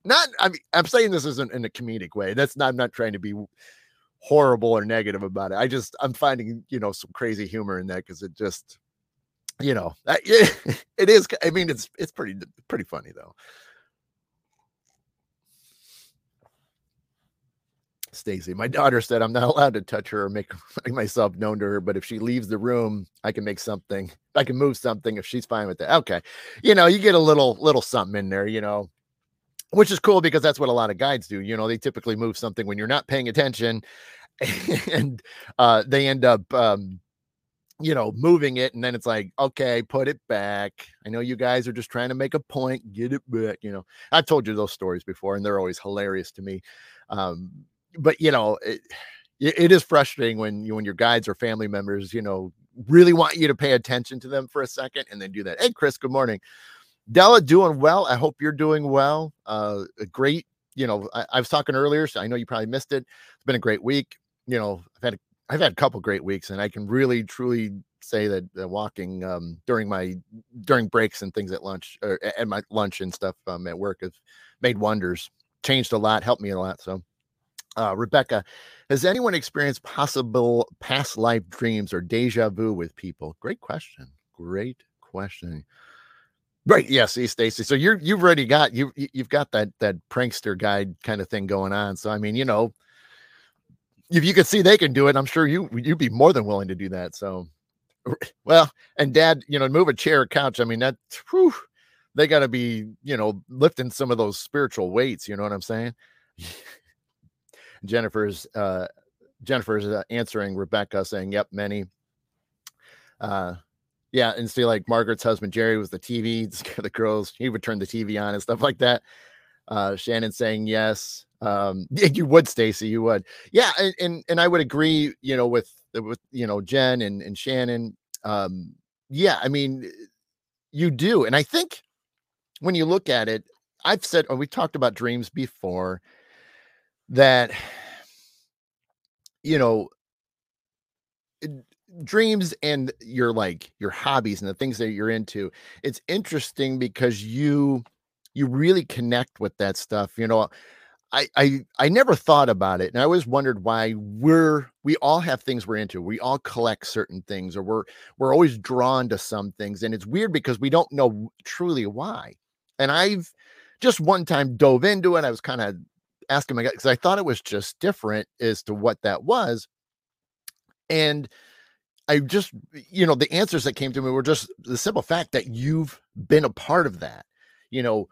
not I mean I'm saying this isn't in a comedic way. That's not I'm not trying to be horrible or negative about it. I just I'm finding you know some crazy humor in that because it just you know it, (laughs) it is. I mean it's it's pretty pretty funny though. Stacy, my daughter said I'm not allowed to touch her or make, make (laughs) myself known to her, but if she leaves the room, I can make something. I can move something if she's fine with that. Okay, you know, you get a little little something in there, you know which is cool because that's what a lot of guides do. You know, they typically move something when you're not paying attention, (laughs) and uh, they end up, um, you know, moving it, and then it's like, okay, put it back. I know you guys are just trying to make a point, get it back. You know, I've told you those stories before, and they're always hilarious to me. Um, but you know, it, it is frustrating when you when your guides or family members, you know, really want you to pay attention to them for a second and then do that. Hey, Chris, good morning. Della doing well. I hope you're doing well. Uh, a great, you know, I, I, was talking earlier, so I know you probably missed it. It's been a great week. You know, I've had a, I've had a couple great weeks, and I can really truly say that uh, walking um, during my during breaks and things at lunch or at my lunch and stuff um, at work has made wonders. Changed a lot, helped me a lot. So, uh, Rebecca, has anyone experienced possible past life dreams or deja vu with people? Great question. Great question. Right. Yeah. See, Stacy. So you're you've already got you you've got that that prankster guide kind of thing going on. So I mean, you know, if you could see they can do it, I'm sure you you'd be more than willing to do that. So, (laughs) well, and Dad, you know, move a chair, or couch. I mean, that whew, they got to be, you know, lifting some of those spiritual weights. You know what I'm saying? (laughs) Jennifer's uh, Jennifer's uh, answering Rebecca saying, "Yep, many." Uh, yeah, and see, like Margaret's husband Jerry was the TV, (laughs) the girls. He would turn the TV on and stuff like that. Uh, Shannon saying yes. Um, (laughs) you would, Stacy, you would. Yeah, and, and I would agree. You know, with with you know Jen and and Shannon. Um, yeah, I mean, you do, and I think when you look at it, I've said, we talked about dreams before that (sighs) you know dreams and your like your hobbies and the things that you're into it's interesting because you you really connect with that stuff you know I, I I never thought about it, and I always wondered why we're we all have things we're into. We all collect certain things, or we're we're always drawn to some things, and it's weird because we don't know truly why. And I've just one time dove into it. I was kind of asking my guy because I thought it was just different as to what that was. And I just, you know, the answers that came to me were just the simple fact that you've been a part of that. You know,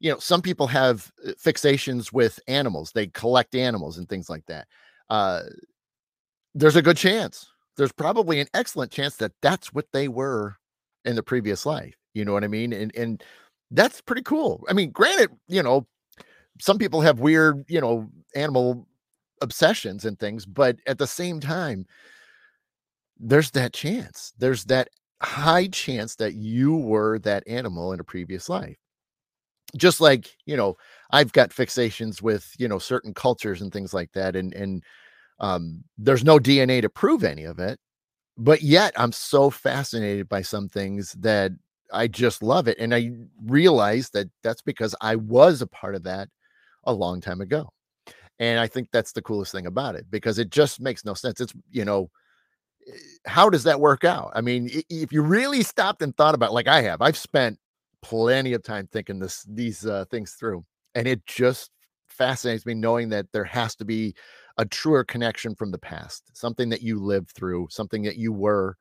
you know, some people have uh, fixations with animals. They collect animals and things like that. Uh, there's a good chance. There's probably an excellent chance that that's what they were in the previous life. You know what I mean? And and that's pretty cool. I mean, granted, you know, some people have weird, you know, animal obsessions and things, but at the same time, there's that chance. There's that high chance that you were that animal in a previous life. Just like, you know, I've got fixations with, you know, certain cultures and things like that. And and um, there's no DNA to prove any of it. But yet I'm so fascinated by some things that I just love it. And I realized that that's because I was a part of that a long time ago. And I think that's the coolest thing about it because it just makes no sense. It's, you know, how does that work out? I mean, if you really stopped and thought about it, like I have, I've spent plenty of time thinking this these uh, things through, and it just fascinates me knowing that there has to be a truer connection from the past, something that you lived through, something that you were,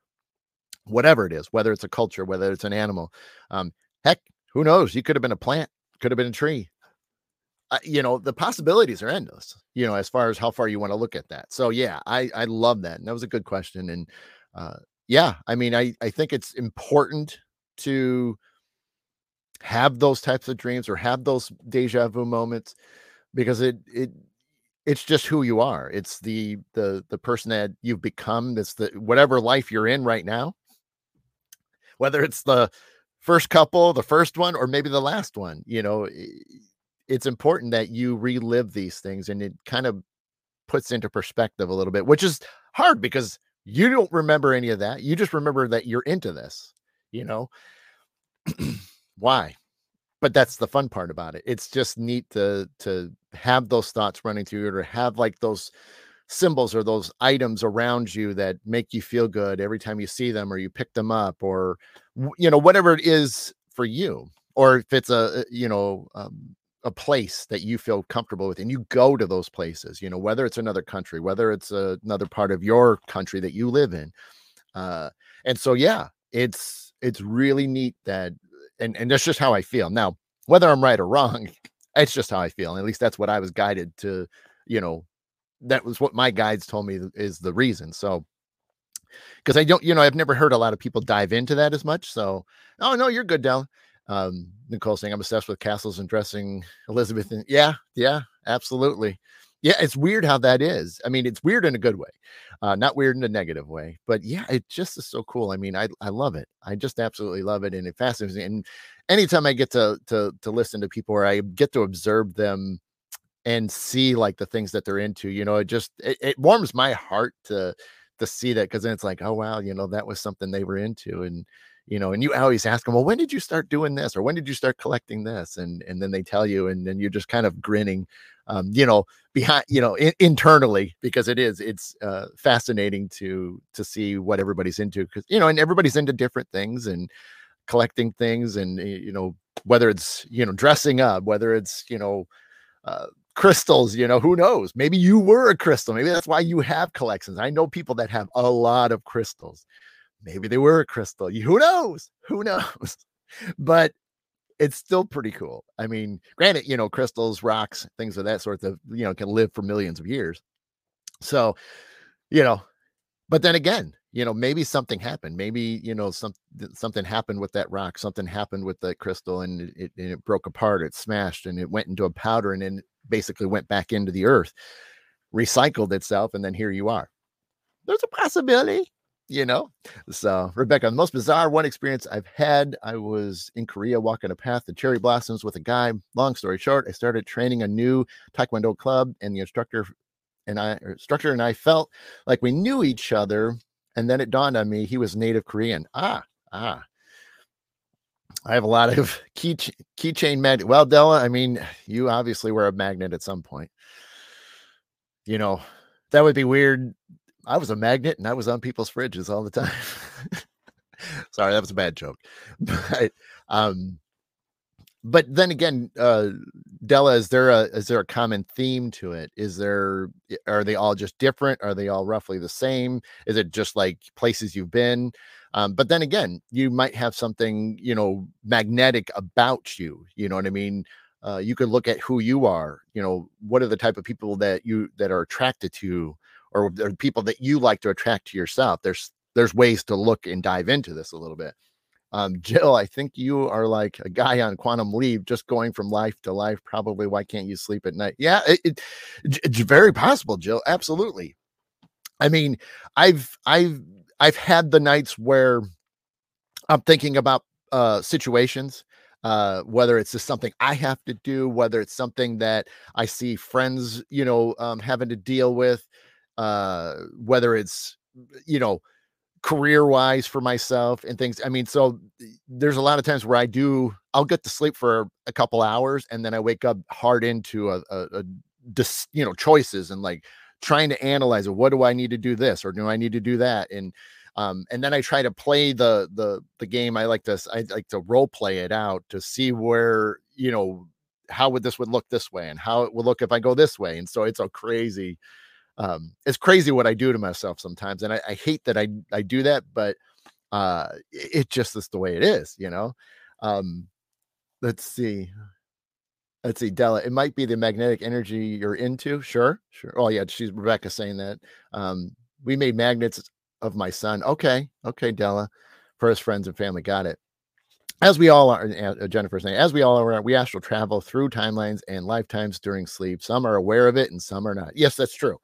whatever it is, whether it's a culture, whether it's an animal. Um, heck, who knows? You could have been a plant, could have been a tree, you know the possibilities are endless you know as far as how far you want to look at that. So yeah i i love that and that was a good question and uh yeah i mean i i think it's important to have those types of dreams or have those deja vu moments because it it it's just who you are. It's the the the person that you've become that's the whatever life you're in right now. Whether it's the first couple the first one or maybe the last one you know it's important that you relive these things and it kind of puts into perspective a little bit, which is hard because you don't remember any of that. You just remember that you're into this, you know? (clears throat) Why? But that's the fun part about it. It's just neat to to have those thoughts running through you or have like those symbols or those items around you that make you feel good every time you see them or you pick them up or you know whatever it is for you or if it's a you know um, a place that you feel comfortable with and you go to those places you know whether it's another country whether it's a, another part of your country that you live in uh and so yeah it's it's really neat that and and that's just how i feel now whether i'm right or wrong (laughs) it's just how i feel and at least that's what i was guided to you know that was what my guides told me is the reason so because i don't you know i've never heard a lot of people dive into that as much so oh no you're good Dell. Um, Nicole saying, I'm obsessed with castles and dressing Elizabeth. And yeah, yeah, absolutely. Yeah, it's weird how that is. I mean, it's weird in a good way, uh, not weird in a negative way. But yeah, it just is so cool. I mean, I I love it. I just absolutely love it, and it fascinates me. And anytime I get to to to listen to people, or I get to observe them and see like the things that they're into, you know, it just it, it warms my heart to to see that because then it's like, oh wow, you know, that was something they were into, and you know, and you always ask them, well, when did you start doing this? Or when did you start collecting this? And and then they tell you, and then you're just kind of grinning, um, you know, behind, you know, in, internally, because it is, it's uh, fascinating to to see what everybody's into. Cause, you know, and everybody's into different things and collecting things and you know, whether it's, you know, dressing up, whether it's, you know, uh, crystals you know who knows maybe you were a crystal maybe that's why you have collections i know people that have a lot of crystals maybe they were a crystal. Who knows? Who knows? (laughs) But it's still pretty cool. I mean, granted, you know, crystals, rocks, things of that sort of, you know, can live for millions of years. So, you know, but then again, you know, maybe something happened. Maybe, you know, some something happened with that rock, something happened with that crystal and it, and it broke apart, it smashed and it went into a powder and then basically went back into the earth, recycled itself, and then here you are. There's a possibility you know so rebecca the most bizarre one experience i've had i was in korea walking a path of cherry blossoms with a guy long story short i started training a new taekwondo club and the instructor and i instructor and i felt like we knew each other and then it dawned on me he was native korean ah ah I have a lot of (laughs) key keychain magnet. Well, Della, I mean, you obviously were a magnet at some point. You know, that would be weird I was a magnet and I was on people's fridges all the time. (laughs) Sorry, that was a bad joke. (laughs) But um but then again, uh Della, is there a is there a common theme to it? Is there are they all just different? Are they all roughly the same? Is it just like places you've been? Um, but then again, you might have something, you know, magnetic about you. You know what I mean? Uh, you could look at who you are. You know, what are the type of people that you that are attracted to? Or, or people that you like to attract to yourself. There's there's ways to look and dive into this a little bit. Um, (laughs) Jill, I think you are like a guy on Quantum Leap, just going from life to life. Probably, why can't you sleep at night? Yeah, it, it, it's very possible, Jill. Absolutely. I mean, I've I've I've had the nights where I'm thinking about uh, situations, uh, whether it's just something I have to do, whether it's something that I see friends, you know, um, having to deal with uh, whether it's, you know, career wise for myself and things. I mean, so there's a lot of times where I do, I'll get to sleep for a couple hours and then I wake up hard into a, a, a dis, you know, choices and like trying to analyze. What do I need to do this or do I need to do that? And, um, and then I try to play the, the, the game. I like to, I like to role play it out to see where, you know, how would this would look this way and how it would look if I go this way. And so it's a crazy, um, it's crazy what I do to myself sometimes, and I, I hate that I I do that, but uh, it, it just is the way it is, you know. Um, let's see. Let's see, Della. It might be the magnetic energy you're into. Sure, sure. Oh yeah, she's Rebecca saying that. Um, we made magnets of my son. Okay, okay, Della, his friends and family. Got it as we all are, uh, Jennifer's saying, as we all are, we astral travel through timelines and lifetimes during sleep. Some are aware of it and some are not. Yes, that's true.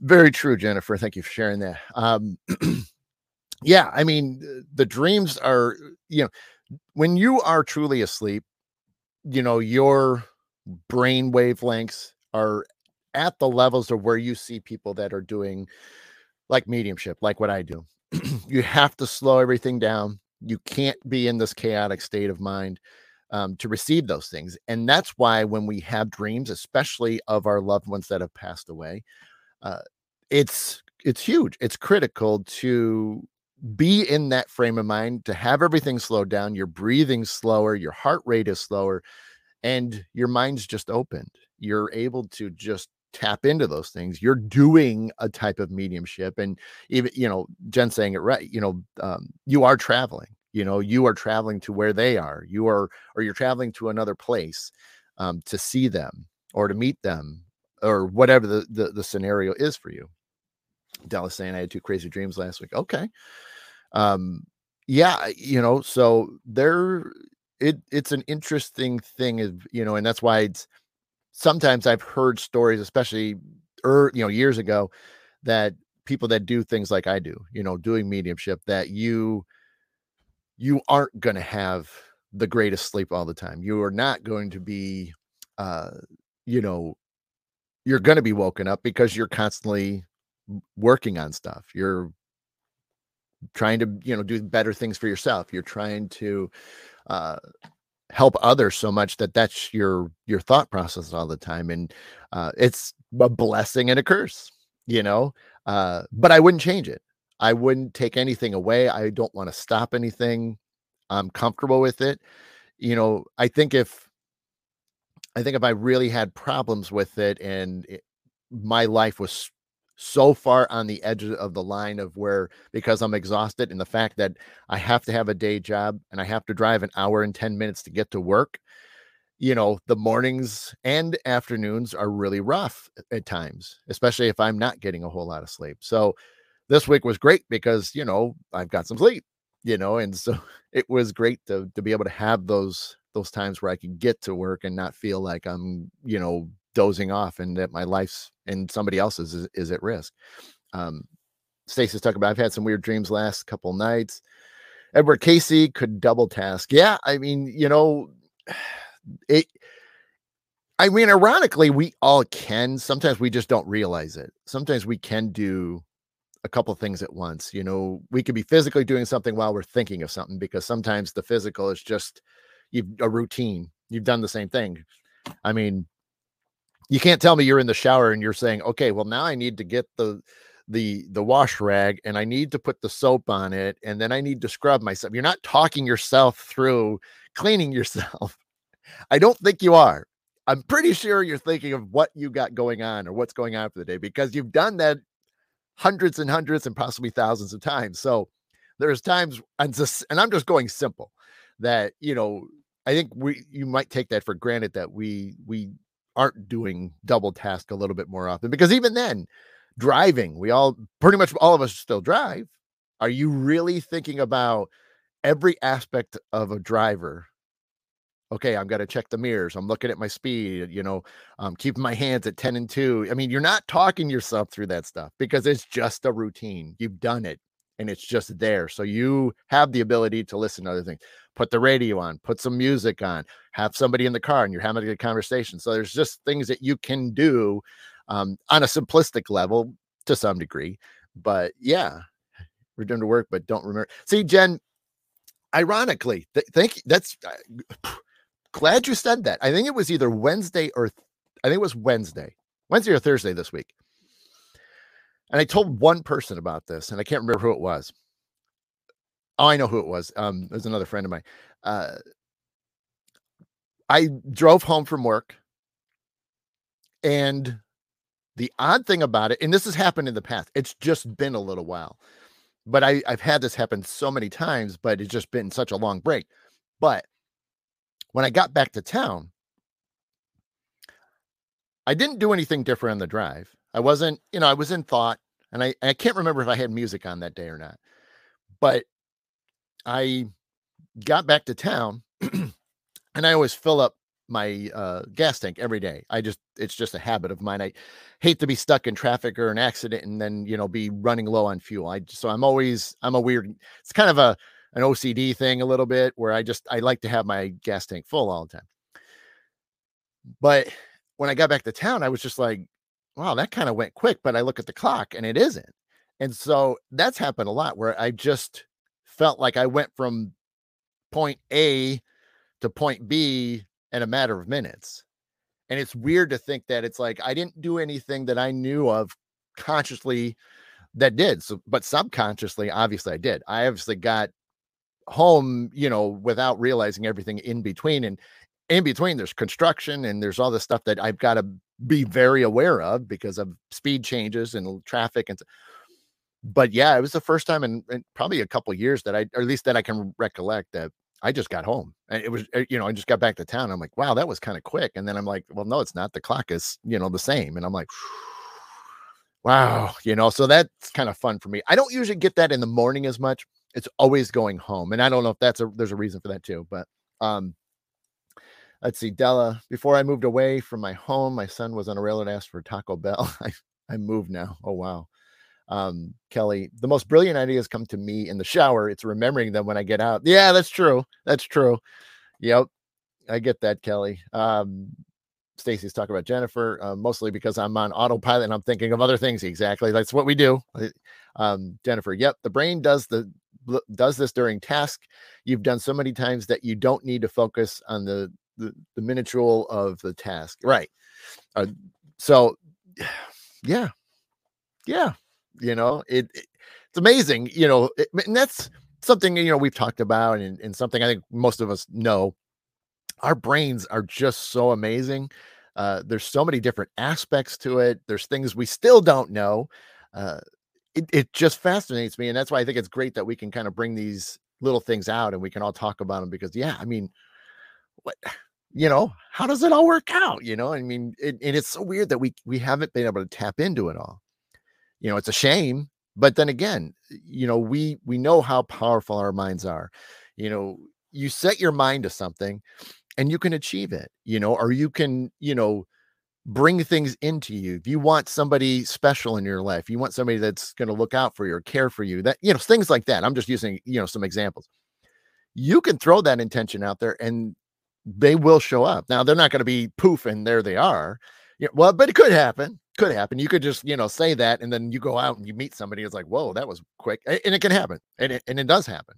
Very true, Jennifer. Thank you for sharing that. Um, (clears throat) yeah, I mean, the dreams are, you know, when you are truly asleep, you know, your brain wavelengths are at the levels of where you see people that are doing like mediumship, like what I do. (clears throat) you have to slow everything down you can't be in this chaotic state of mind um, to receive those things. And that's why when we have dreams, especially of our loved ones that have passed away, uh, it's it's huge. It's critical to be in that frame of mind to have everything slowed down. Your breathing slower, your heart rate is slower, and your mind's just opened. You're able to just tap into those things you're doing a type of mediumship and even you know jen saying it right you know um, you are traveling you know you are traveling to where they are you are or you're traveling to another place um, to see them or to meet them or whatever the, the, the scenario is for you. Dallas saying i had two crazy dreams last week. Okay. Um yeah you know so there it it's an interesting thing of you know and that's why it's sometimes I've heard stories, especially er, you know years ago, that people that do things like I do, you know, doing mediumship, that you you aren't going to have the greatest sleep all the time. You are not going to be, uh, you know, you're going to be woken up because you're constantly working on stuff. You're trying to, you know, do better things for yourself. You're trying to, uh, help others so much that that's your your thought process all the time and uh, it's a blessing and a curse you know? Uh, but i wouldn't change it. I wouldn't take anything away. I don't want to stop anything. I'm comfortable with it. You know i think if i think if i really had problems with it and it, my life was so far on the edge of the line of where because I'm exhausted and the fact that I have to have a day job and I have to drive an hour and 10 minutes to get to work. You know, the mornings and afternoons are really rough at times, especially if I'm not getting a whole lot of sleep. So this week was great because, you know, I've got some sleep, you know, and so (laughs) it was great to to be able to have those those times where I can get to work and not feel like I'm, you know, dozing off and that my life's and somebody else's is, is at risk. Um, Stacey's talking about I've had some weird dreams last couple nights. Edgar Cayce could double task. Yeah, I mean, you know, (sighs) it I mean, ironically, we all can. Sometimes we just don't realize it. Sometimes we can do a couple things at once. You know, we could be physically doing something while we're thinking of something because sometimes the physical is just you've a routine. You've done the same thing. I mean, you can't tell me you're in the shower and you're saying, okay, well, now I need to get the the the wash rag and I need to put the soap on it and then I need to scrub myself. You're not talking yourself through cleaning (laughs) yourself. I don't think you are. I'm pretty sure you're thinking of what you got going on or what's going on for the day because you've done that hundreds and hundreds and possibly thousands of times. So there's times and just and I'm just going simple that you know I think we you might take that for granted that we we aren't doing double task a little bit more often because even then driving we all pretty much all of us still drive. Are you really thinking about every aspect of a driver? Okay i'm going to check the mirrors i'm looking at my speed you know i'm keeping my hands at 10 and 2 i mean you're not talking yourself through that stuff because it's just a routine you've done it and it's just there so you have the ability to listen to other things put the radio on, put some music on, have somebody in the car and you're having a good conversation. So there's just things that you can do um, on a simplistic level to some degree. But yeah, return to work, but don't remember. See, Jen, ironically, th- thank That's uh, (sighs) glad you said that. I think it was either Wednesday or th- I think it was Wednesday, Wednesday or Thursday this week. And I told one person about this, and I can't remember who it was. Oh, I know who it was. Um, it was another friend of mine. Uh, I drove home from work, and the odd thing about it, and this has happened in the past, it's just been a little while, but I, I've had this happen so many times, but it's just been such a long break. But when I got back to town, I didn't do anything different on the drive. I wasn't, you know, I was in thought, and I, I can't remember if I had music on that day or not, but I got back to town (clears throat) and I always fill up my uh, gas tank every day. I just it's just a habit of mine. I hate to be stuck in traffic or an accident and then you know be running low on fuel. I so I'm always I'm a weird. It's kind of a an OCD thing a little bit where I just I like to have my gas tank full all the time. But when I got back to town, I was just like, wow, that kind of went quick. But I look at the clock and it isn't. And so that's happened a lot where I just felt like I went from point A to point B in a matter of minutes. And it's weird to think that it's like I didn't do anything that I knew of consciously that did. So, but subconsciously, obviously, I did. I obviously got home, you know, without realizing everything in between. And in between, there's construction and there's all this stuff that I've got to be very aware of because of speed changes and traffic and but yeah, it was the first time in, in probably a couple years that I, or at least that I can recollect that I just got home. And it was, eh, you know, I just got back to town. I'm like, wow, that was kind of quick. And then I'm like, well, no, it's not. The clock is, you know, the same. And I'm like, (sighs) wow, you know, so that's kind of fun for me. I don't usually get that in the morning as much. It's always going home. And I don't know if that's a, there's a reason for that too. But, um, let's see, Della, before I moved away from my home, my son was on a railroad asked for Taco Bell. (laughs) I, I moved now. Oh, wow um, Kelly, the most brilliant ideas come to me in the shower. It's remembering them when I get out. Yeah, that's true. That's true. Yep. I get that, Kelly. Um, Stacy's talking about Jennifer, uh, mostly because I'm on autopilot and I'm thinking of other things. Exactly. That's what we do. Um, Jennifer, yep. The brain does the does this during task you've done so many times that you don't need to focus on the the, the of the task. Right. Uh, so (sighs) yeah. Yeah you know it, it it's amazing you know it, and that's something you know we've talked about and, and something i think most of us know our brains are just so amazing uh, there's so many different aspects to it there's things we still don't know uh, it, it just fascinates me. And that's why I think it's great that we can kind of bring these little things out and we can all talk about them because, yeah, I mean, what, you know, how does it all work out? You know, I mean, it, and it's so weird that we, we haven't been able to tap into it all. You know, it's a shame, but then again, you know, we, we know how powerful our minds are. You know, you set your mind to something and you can achieve it, you know, or you can, you know, bring things into you. If you want somebody special in your life, you want somebody that's going to look out for you or care for you, that, you know, things like that. I'm just using, you know, some examples. You can throw that intention out there and they will show up. Now, they're not going to be poof and there they are. Yeah, well, but it could happen. Could happen. You could just, you know, say that and then you go out and you meet somebody. It's like, whoa, that was quick. And it can happen. And it, and it does happen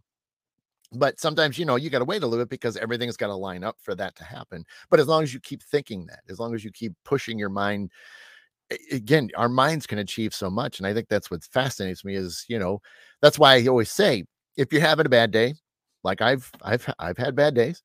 but sometimes you know you got to wait a little bit because everything's got to line up for that to happen but as long as you keep thinking that as long as you keep pushing your mind again our minds can achieve so much and i think that's what fascinates me is you know that's why i always say if you're having a bad day like i've i've i've had bad days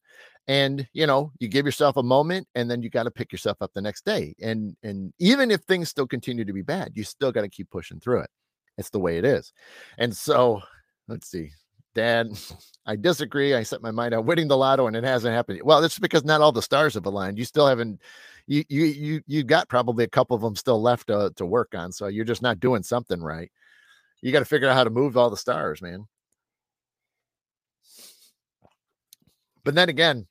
and you know you give yourself a moment and then you got to pick yourself up the next day and and even if things still continue to be bad you still got to keep pushing through it it's the way it is and so let's see Dad, (laughs) I disagree. I set my mind on winning the lotto and it hasn't happened. Well, that's because not all the stars have aligned. You still haven't you you you you got probably a couple of them still left to, to work on. So you're just not doing something right. You got to figure out how to move all the stars, man. But then again,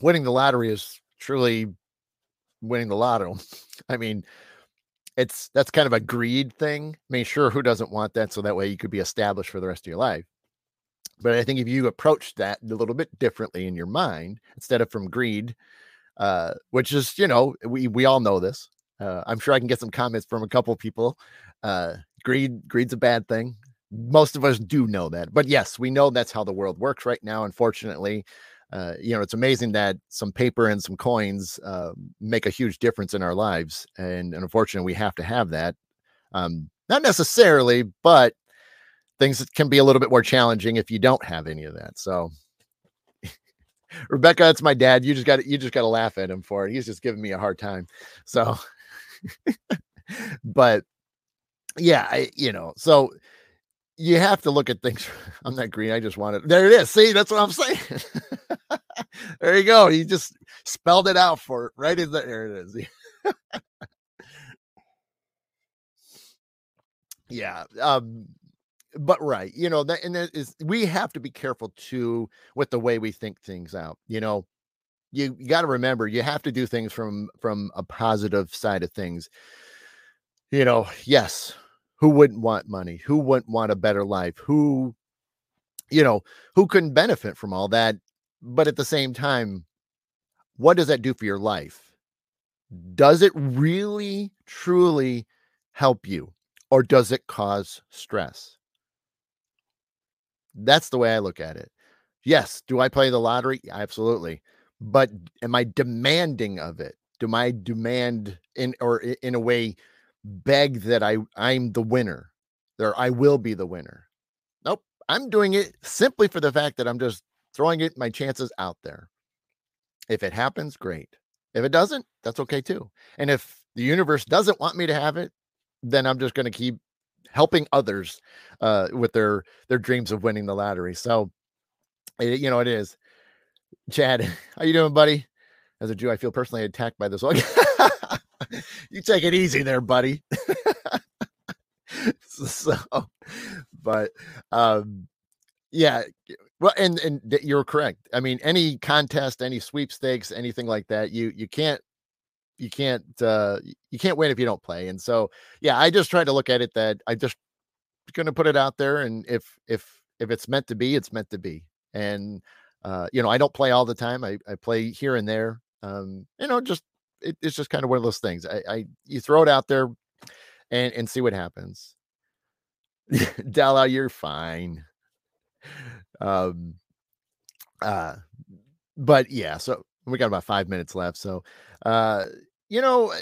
winning the lottery is truly winning the lotto. (laughs) I mean, it's that's kind of a greed thing. I mean, sure, who doesn't want that? So that way you could be established for the rest of your life. But I think if you approach that a little bit differently in your mind, instead of from greed, uh, which is, you know, we we all know this. Uh, I'm sure I can get some comments from a couple people. Uh, greed, greed's a bad thing. Most of us do know that, but yes, we know that's how the world works right now. Unfortunately, uh, you know, it's amazing that some paper and some coins uh, make a huge difference in our lives, and, and unfortunately, we have to have that. Um, not necessarily, but things can be a little bit more challenging if you don't have any of that. So (laughs) Rebecca, that's my dad. You just got you just got to laugh at him for it. He's just giving me a hard time. So (laughs) but yeah, I you know, so you have to look at things. (laughs) I'm not green. I just wanted there it is. See, that's what I'm saying. (laughs) there you go. He just spelled it out for it right in the there it is. (laughs) yeah. Um but right you know that and that is we have to be careful too with the way we think things out you know you, you got to remember you have to do things from from a positive side of things you know yes who wouldn't want money who wouldn't want a better life who you know who couldn't benefit from all that but at the same time what does that do for your life does it really truly help you or does it cause stress that's the way I look at it. Yes. Do I play the lottery? Absolutely. But am I demanding of it? Do I demand in or in a way beg that I I'm the winner? Or I will be the winner. Nope. I'm doing it simply for the fact that I'm just throwing it my chances out there. If it happens, great. If it doesn't, that's okay too. And if the universe doesn't want me to have it, then I'm just going to keep helping others uh, with their their dreams of winning the lottery. So, it, you know, it is. Chad, (laughs) how you doing, buddy? As a Jew, I feel personally attacked by this. (laughs) you take it easy there, buddy. (laughs) so, but um, yeah, well, and and you're correct. I mean, any contest, any sweepstakes, anything like that, you you can't you can't uh you can't win if you don't play. And so yeah, I just try to look at it that I just gonna put it out there and if if if it's meant to be, it's meant to be. And uh, you know, I don't play all the time. I, I play here and there. Um, you know, just it, it's just kind of one of those things. I, I you throw it out there and and see what happens. (laughs) Della, you're fine. Um uh but yeah, so we got about five minutes left. So uh you know,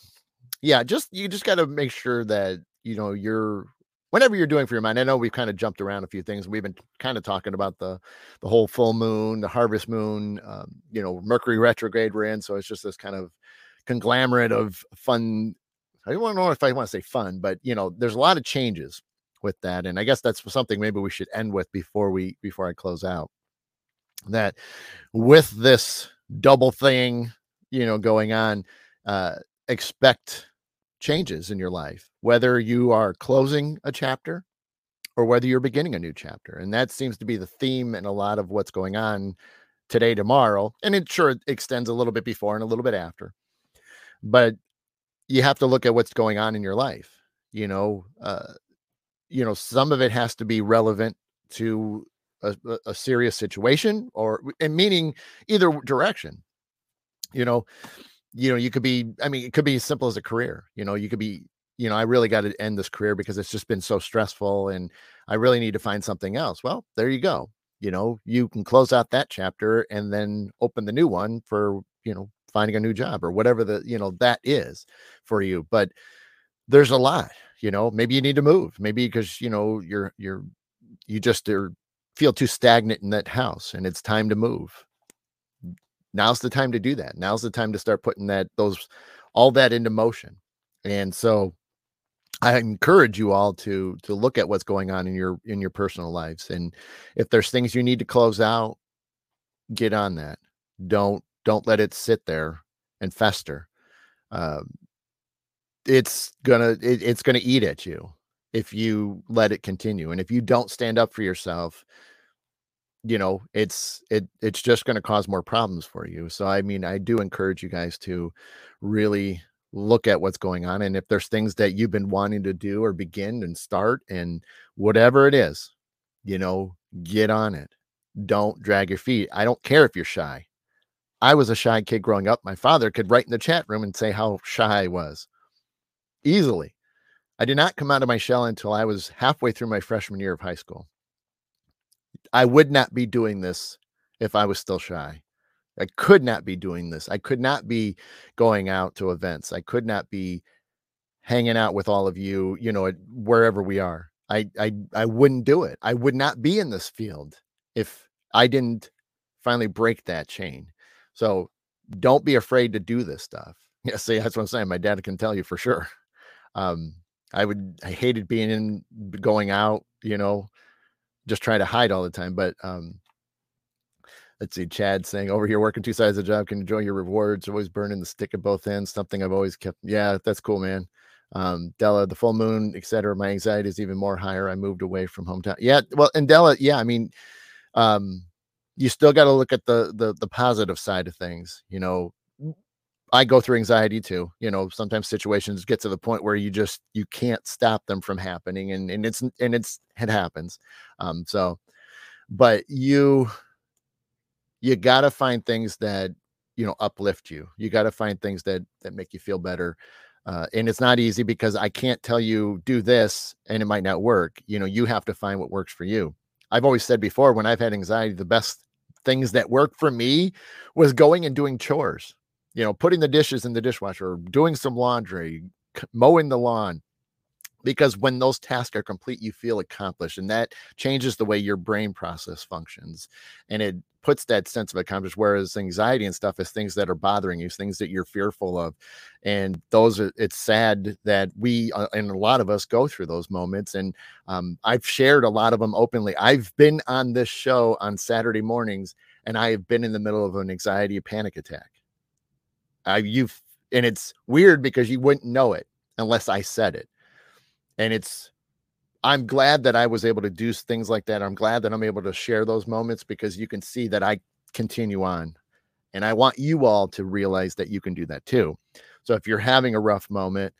(sighs) yeah, just you just got to make sure that you know you're whatever you're doing for your mind. I know we've kind of jumped around a few things. We've been kind of talking about the the whole full moon, the harvest moon, um, you know, Mercury retrograde we're in. So it's just this kind of conglomerate of fun I don't know if I want to say fun, but you know, there's a lot of changes with that. And I guess that's something maybe we should end with before we before I close out. That with this double thing, you know, going on, uh, expect changes in your life, whether you are closing a chapter or whether you're beginning a new chapter. And that seems to be the theme in a lot of what's going on today, tomorrow. And it sure extends a little bit before and a little bit after. But you have to look at what's going on in your life. You know, uh, you know, some of it has to be relevant to a, a serious situation or and meaning either direction. You know, you know, you could be, I mean, it could be as simple as a career. You know, you could be, you know, I really got to end this career because it's just been so stressful and I really need to find something else. Well, there you go. You know, you can close out that chapter and then open the new one for, you know, finding a new job or whatever the, you know, that is for you. But there's a lot, you know, maybe you need to move, maybe because, you know, you're, you're, you just are, feel too stagnant in that house and it's time to move now's the time to do that. Now's the time to start putting that those all that into motion. And so I encourage you all to to look at what's going on in your in your personal lives and if there's things you need to close out get on that. Don't don't let it sit there and fester. Um, it's gonna it, it's gonna eat at you if you let it continue and if you don't stand up for yourself you know it's it it's just going to cause more problems for you. So i mean i do encourage you guys to really look at what's going on and if there's things that you've been wanting to do or begin and start and whatever it is you know get on it. Don't drag your feet. I don't care if you're shy. I was a shy kid growing up. My father could write in the chat room and say how shy i was. Easily. I did not come out of my shell until i was halfway through my freshman year of high school I would not be doing this if I was still shy. I could not be doing this. I could not be going out to events. I could not be hanging out with all of you, you know, wherever we are. I I I wouldn't do it. I would not be in this field if I didn't finally break that chain. So don't be afraid to do this stuff. (laughs) Yeah, see, that's what I'm saying. My dad can tell you for sure. Um, I would I hated being in going out, you know, just try to hide all the time. But um, let's see, Chad saying over here working two sides of the job can enjoy your rewards, always burning the stick at both ends. Something I've always kept. Yeah, that's cool, man. Um, Della, the full moon, etc. My anxiety is even more higher. I moved away from hometown. Yeah, well, and Della, yeah, I mean, um, you still got to look at the the the positive side of things. You know, I go through anxiety too. You know, sometimes situations get to the point where you just you can't stop them from happening, and and it's and it's it happens. Um, so, but you you got to find things that you know uplift you. You got to find things that that make you feel better. Uh, and it's not easy because I can't tell you do this and it might not work. You know, you have to find what works for you. I've always said before when I've had anxiety, the best things that worked for me was going and doing chores you know, putting the dishes in the dishwasher, doing some laundry, mowing the lawn. Because when those tasks are complete, you feel accomplished, and that changes the way your brain process functions, and it puts that sense of accomplishment. Whereas anxiety and stuff is things that are bothering you, things that you're fearful of, and those are. It's sad that we uh, and a lot of us go through those moments, and um, I've shared a lot of them openly. I've been on this show on Saturday mornings, and I have been in the middle of an anxiety panic attack I you've and it's weird because you wouldn't know it unless I said it. And it's I'm glad that I was able to do things like that. I'm glad that I'm able to share those moments because you can see that I continue on. And I want you all to realize that you can do that too. So if you're having a rough moment,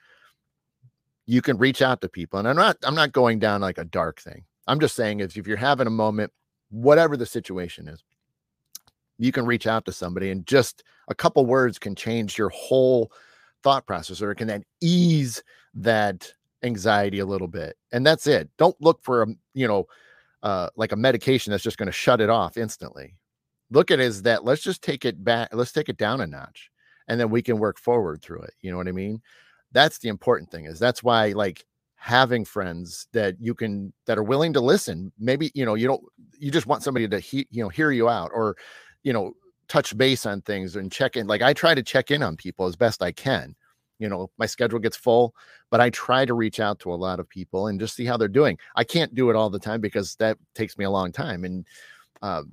you can reach out to people. And I'm not I'm not going down like a dark thing. I'm just saying if, if you're having a moment, whatever the situation is, you can reach out to somebody and just a couple words can change your whole thought process or it can then ease that anxiety a little bit and that's it. Don't look for a you know uh like a medication that's just going to shut it off instantly. Look at it as that let's just take it back let's take it down a notch and then we can work forward through it. You know what i mean? That's the important thing is that's why like having friends that you can that are willing to listen maybe you know you don't you just want somebody to he, you know hear you out or you know touch base on things and check in like i try to check in on people as best i can you know, my schedule gets full, but I try to reach out to a lot of people and just see how they're doing. I can't do it all the time because that takes me a long time. And, um,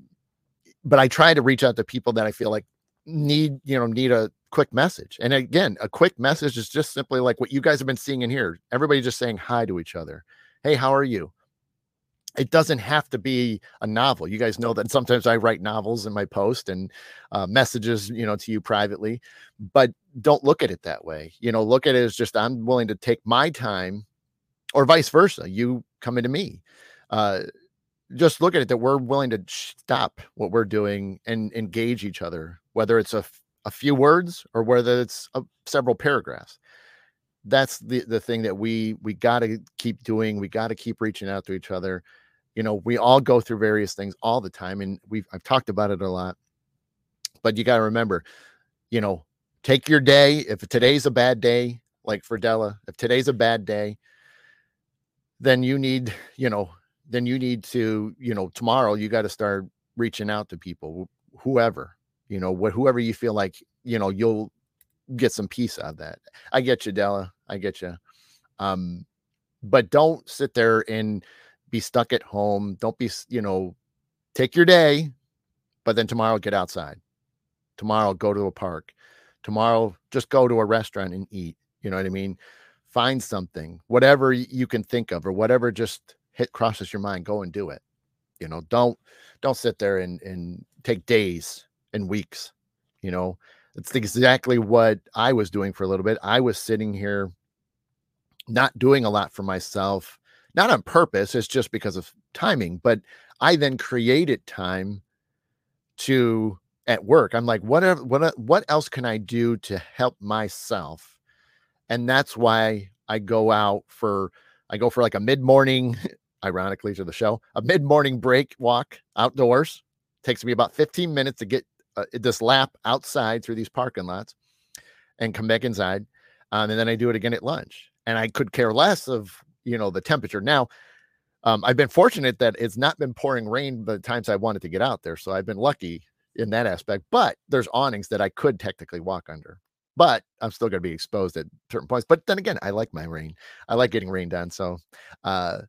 but I try to reach out to people that I feel like need, you know, need a quick message. And again, a quick message is just simply like what you guys have been seeing in here. Everybody just saying hi to each other. Hey, how are you? It doesn't have to be a novel. You guys know that sometimes I write novels in my post and uh, messages, you know, to you privately, but don't look at it that way. You know, look at it as just I'm willing to take my time, or vice versa. You coming to me. Uh, just look at it that we're willing to stop what we're doing and engage each other, whether it's a, a few words or whether it's a, several paragraphs that's the the thing that we we got to keep doing we got to keep reaching out to each other you know we all go through various things all the time and we've i've talked about it a lot. But you got to remember you know take your day if today's a bad day like for della if today's a bad day then you need you know then you need to you know tomorrow you got to start reaching out to people whoever you know what whoever you feel like you know you'll get some peace out of that. I get you della i get you um but don't sit there and be stuck at home. Don't be, you know, take your day, but then tomorrow get outside. Tomorrow go to a park. Tomorrow just go to a restaurant and eat. You know what I mean? Find something, whatever you can think of, or whatever just hit crosses your mind. Go and do it. You know, don't don't sit there and and take days and weeks. You know, it's exactly what I was doing for a little bit. I was sitting here not doing a lot for myself not on purpose, it's just because of timing. But I then created time to at work. I'm like, whatever, what, what else can I do to help myself? And that's why I go out for, I go for like a mid morning, (laughs) ironically to the show, a mid morning break walk outdoors. Takes me about 15 minutes to get uh, this lap outside through these parking lots and come back inside. Um, and then I do it again at lunch. And I could care less of you know the temperature. Now, um, I've been fortunate that it's not been pouring rain the times I wanted to get out there, so I've been lucky in that aspect. But there's awnings that I could technically walk under, but I'm still going to be exposed at certain points. But then again, I like my rain. I like getting rain done. So, uh,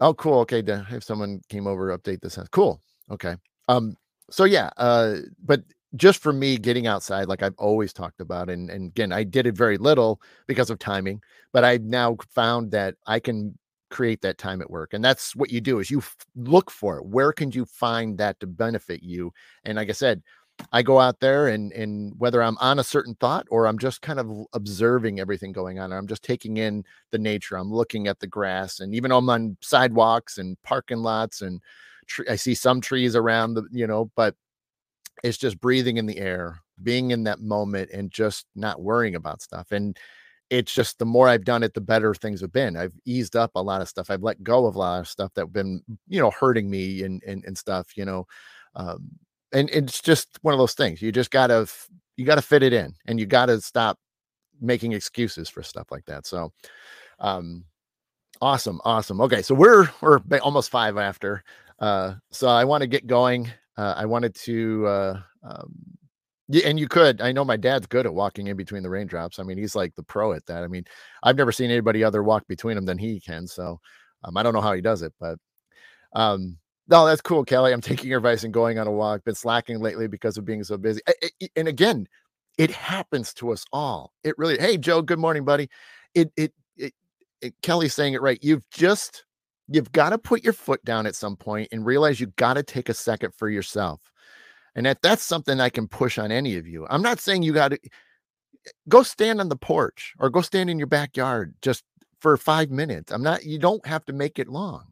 oh, cool. Okay, if someone came over, to update this. Cool. Okay. Um. So yeah. Uh. But just for me getting outside like i've always talked about and, and again i did it very little because of timing but i've now found that i can create that time at work and that's what you do is you f- look for it where can you find that to benefit you and like i said i go out there and and whether i'm on a certain thought or i'm just kind of observing everything going on i'm just taking in the nature i'm looking at the grass and even i'm on sidewalks and parking lots and i see some trees around the you know but it's just breathing in the air, being in that moment and just not worrying about stuff. And it's just the more I've done it, the better things have been. I've eased up a lot of stuff. I've let go of a lot of stuff that been, you know, hurting me and and, and stuff, you know. Um, and it's just one of those things. You just gotta you gotta fit it in and you gotta stop making excuses for stuff like that. So um awesome, awesome. Okay, so we're we're almost five after. Uh so I want to get going uh, I wanted to, uh, um, yeah, and you could. I know my dad's good at walking in between the raindrops. I mean, he's like the pro at that. I mean, I've never seen anybody other walk between them than he can. So um, I don't know how he does it, but um, no, that's cool, Kelly. I'm (laughs) taking your advice and going on a walk. Been slacking lately because of being so busy. And again, it happens to us all. It really. Hey, Joe. Good morning, buddy. It it it, it Kelly's saying it right. You've just you've got to put your foot down at some point and realize you got to take a second for yourself. And that that's something I can push on any of you. I'm not saying you got to go stand on the porch or go stand in your backyard just for 5 minutes. I'm not you don't have to make it long.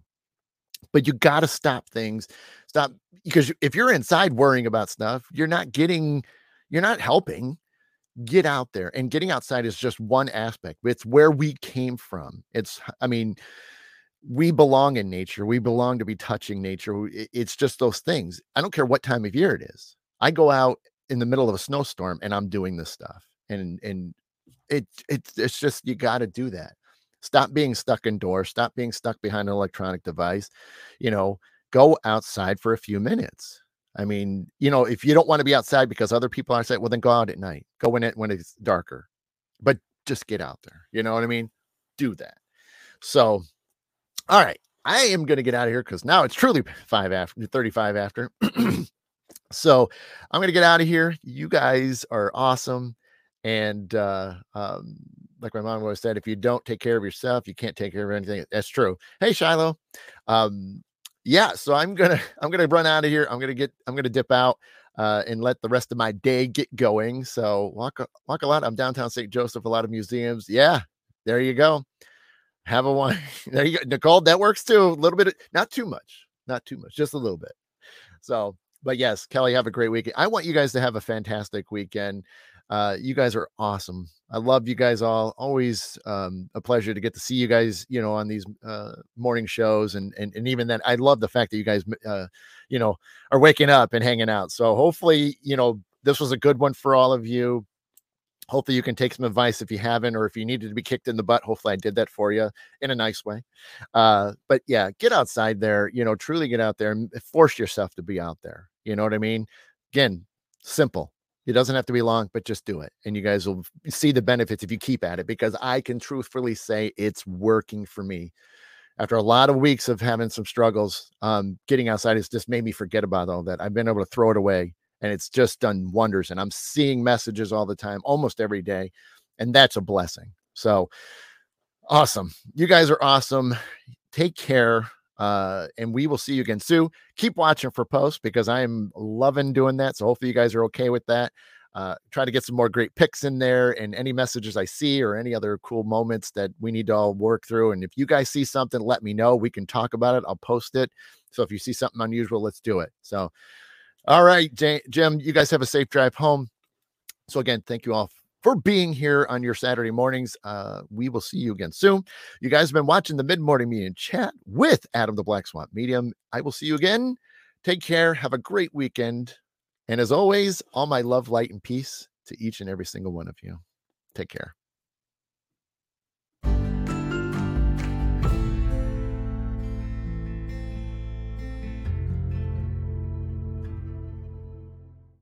But you got to stop things. Stop because if you're inside worrying about stuff, you're not getting you're not helping get out there and getting outside is just one aspect it's where we came from it's i mean we belong in nature. We belong to be touching nature. It's just those things. I don't care what time of year it is. I go out in the middle of a snowstorm and I'm doing this stuff. And and it it's it's just you got to do that. Stop being stuck indoors. Stop being stuck behind an electronic device. You know, go outside for a few minutes. I mean, you know, if you don't want to be outside because other people are outside, well, then go out at night. Go in it when it's darker, but just get out there. You know what I mean? Do that. So, all right, I am going to get out of here because now it's truly five after 35 after. (clears throat) so I'm going to get out of here. You guys are awesome. And uh, um, like my mom always said, if you don't take care of yourself, you can't take care of anything. That's true. Hey, Shiloh. Um, yeah, so I'm gonna (laughs) I'm gonna run out of here. I'm gonna get I'm gonna dip out uh, and let the rest of my day get going. So walk walk a lot. I'm downtown St. Joseph, a lot of museums. Yeah, there you go. Have a one. (laughs) there you go, Nicole. That works too. A little bit, not too much, not too much, just a little bit. So, but yes, Kelly, have a great weekend. I want you guys to have a fantastic weekend. Uh, you guys are awesome. I love you guys all. Always um, a pleasure to get to see you guys, you know, on these uh, morning shows, and and and even then, I love the fact that you guys, uh, you know, are waking up and hanging out. So hopefully, you know, this was a good one for all of you. Hopefully, you can take some advice if you haven't, or if you needed to be kicked in the butt. Hopefully, I did that for you in a nice way. Uh, but yeah, get outside there. You know, truly get out there and force yourself to be out there. You know what I mean? Again, simple it doesn't have to be long, but just do it. And you guys will see the benefits if you keep at it because I can truthfully say it's working for me. After a lot of weeks of having some struggles, um, getting outside has just made me forget about all that. I've been able to throw it away and it's just done wonders. And I'm seeing messages all the time, almost every day. And that's a blessing. So awesome. You guys are awesome. Take care. Uh, and we will see you again soon. Keep watching for posts because I am loving doing that. So hopefully you guys are okay with that. Uh, try to get some more great picks in there and any messages I see or any other cool moments that we need to all work through. And if you guys see something, let me know. We can talk about it. I'll post it. So if you see something unusual, let's do it. So, all right, Jim, you guys have a safe drive home. So again, thank you all for being here on your Saturday mornings. Uh, we will see you again soon. You guys have been watching the mid morning medium chat with Adam the Black Swamp Medium. I will see you again. Take care. Have a great weekend. And as always, all my love, light, and peace to each and every single one of you. Take care.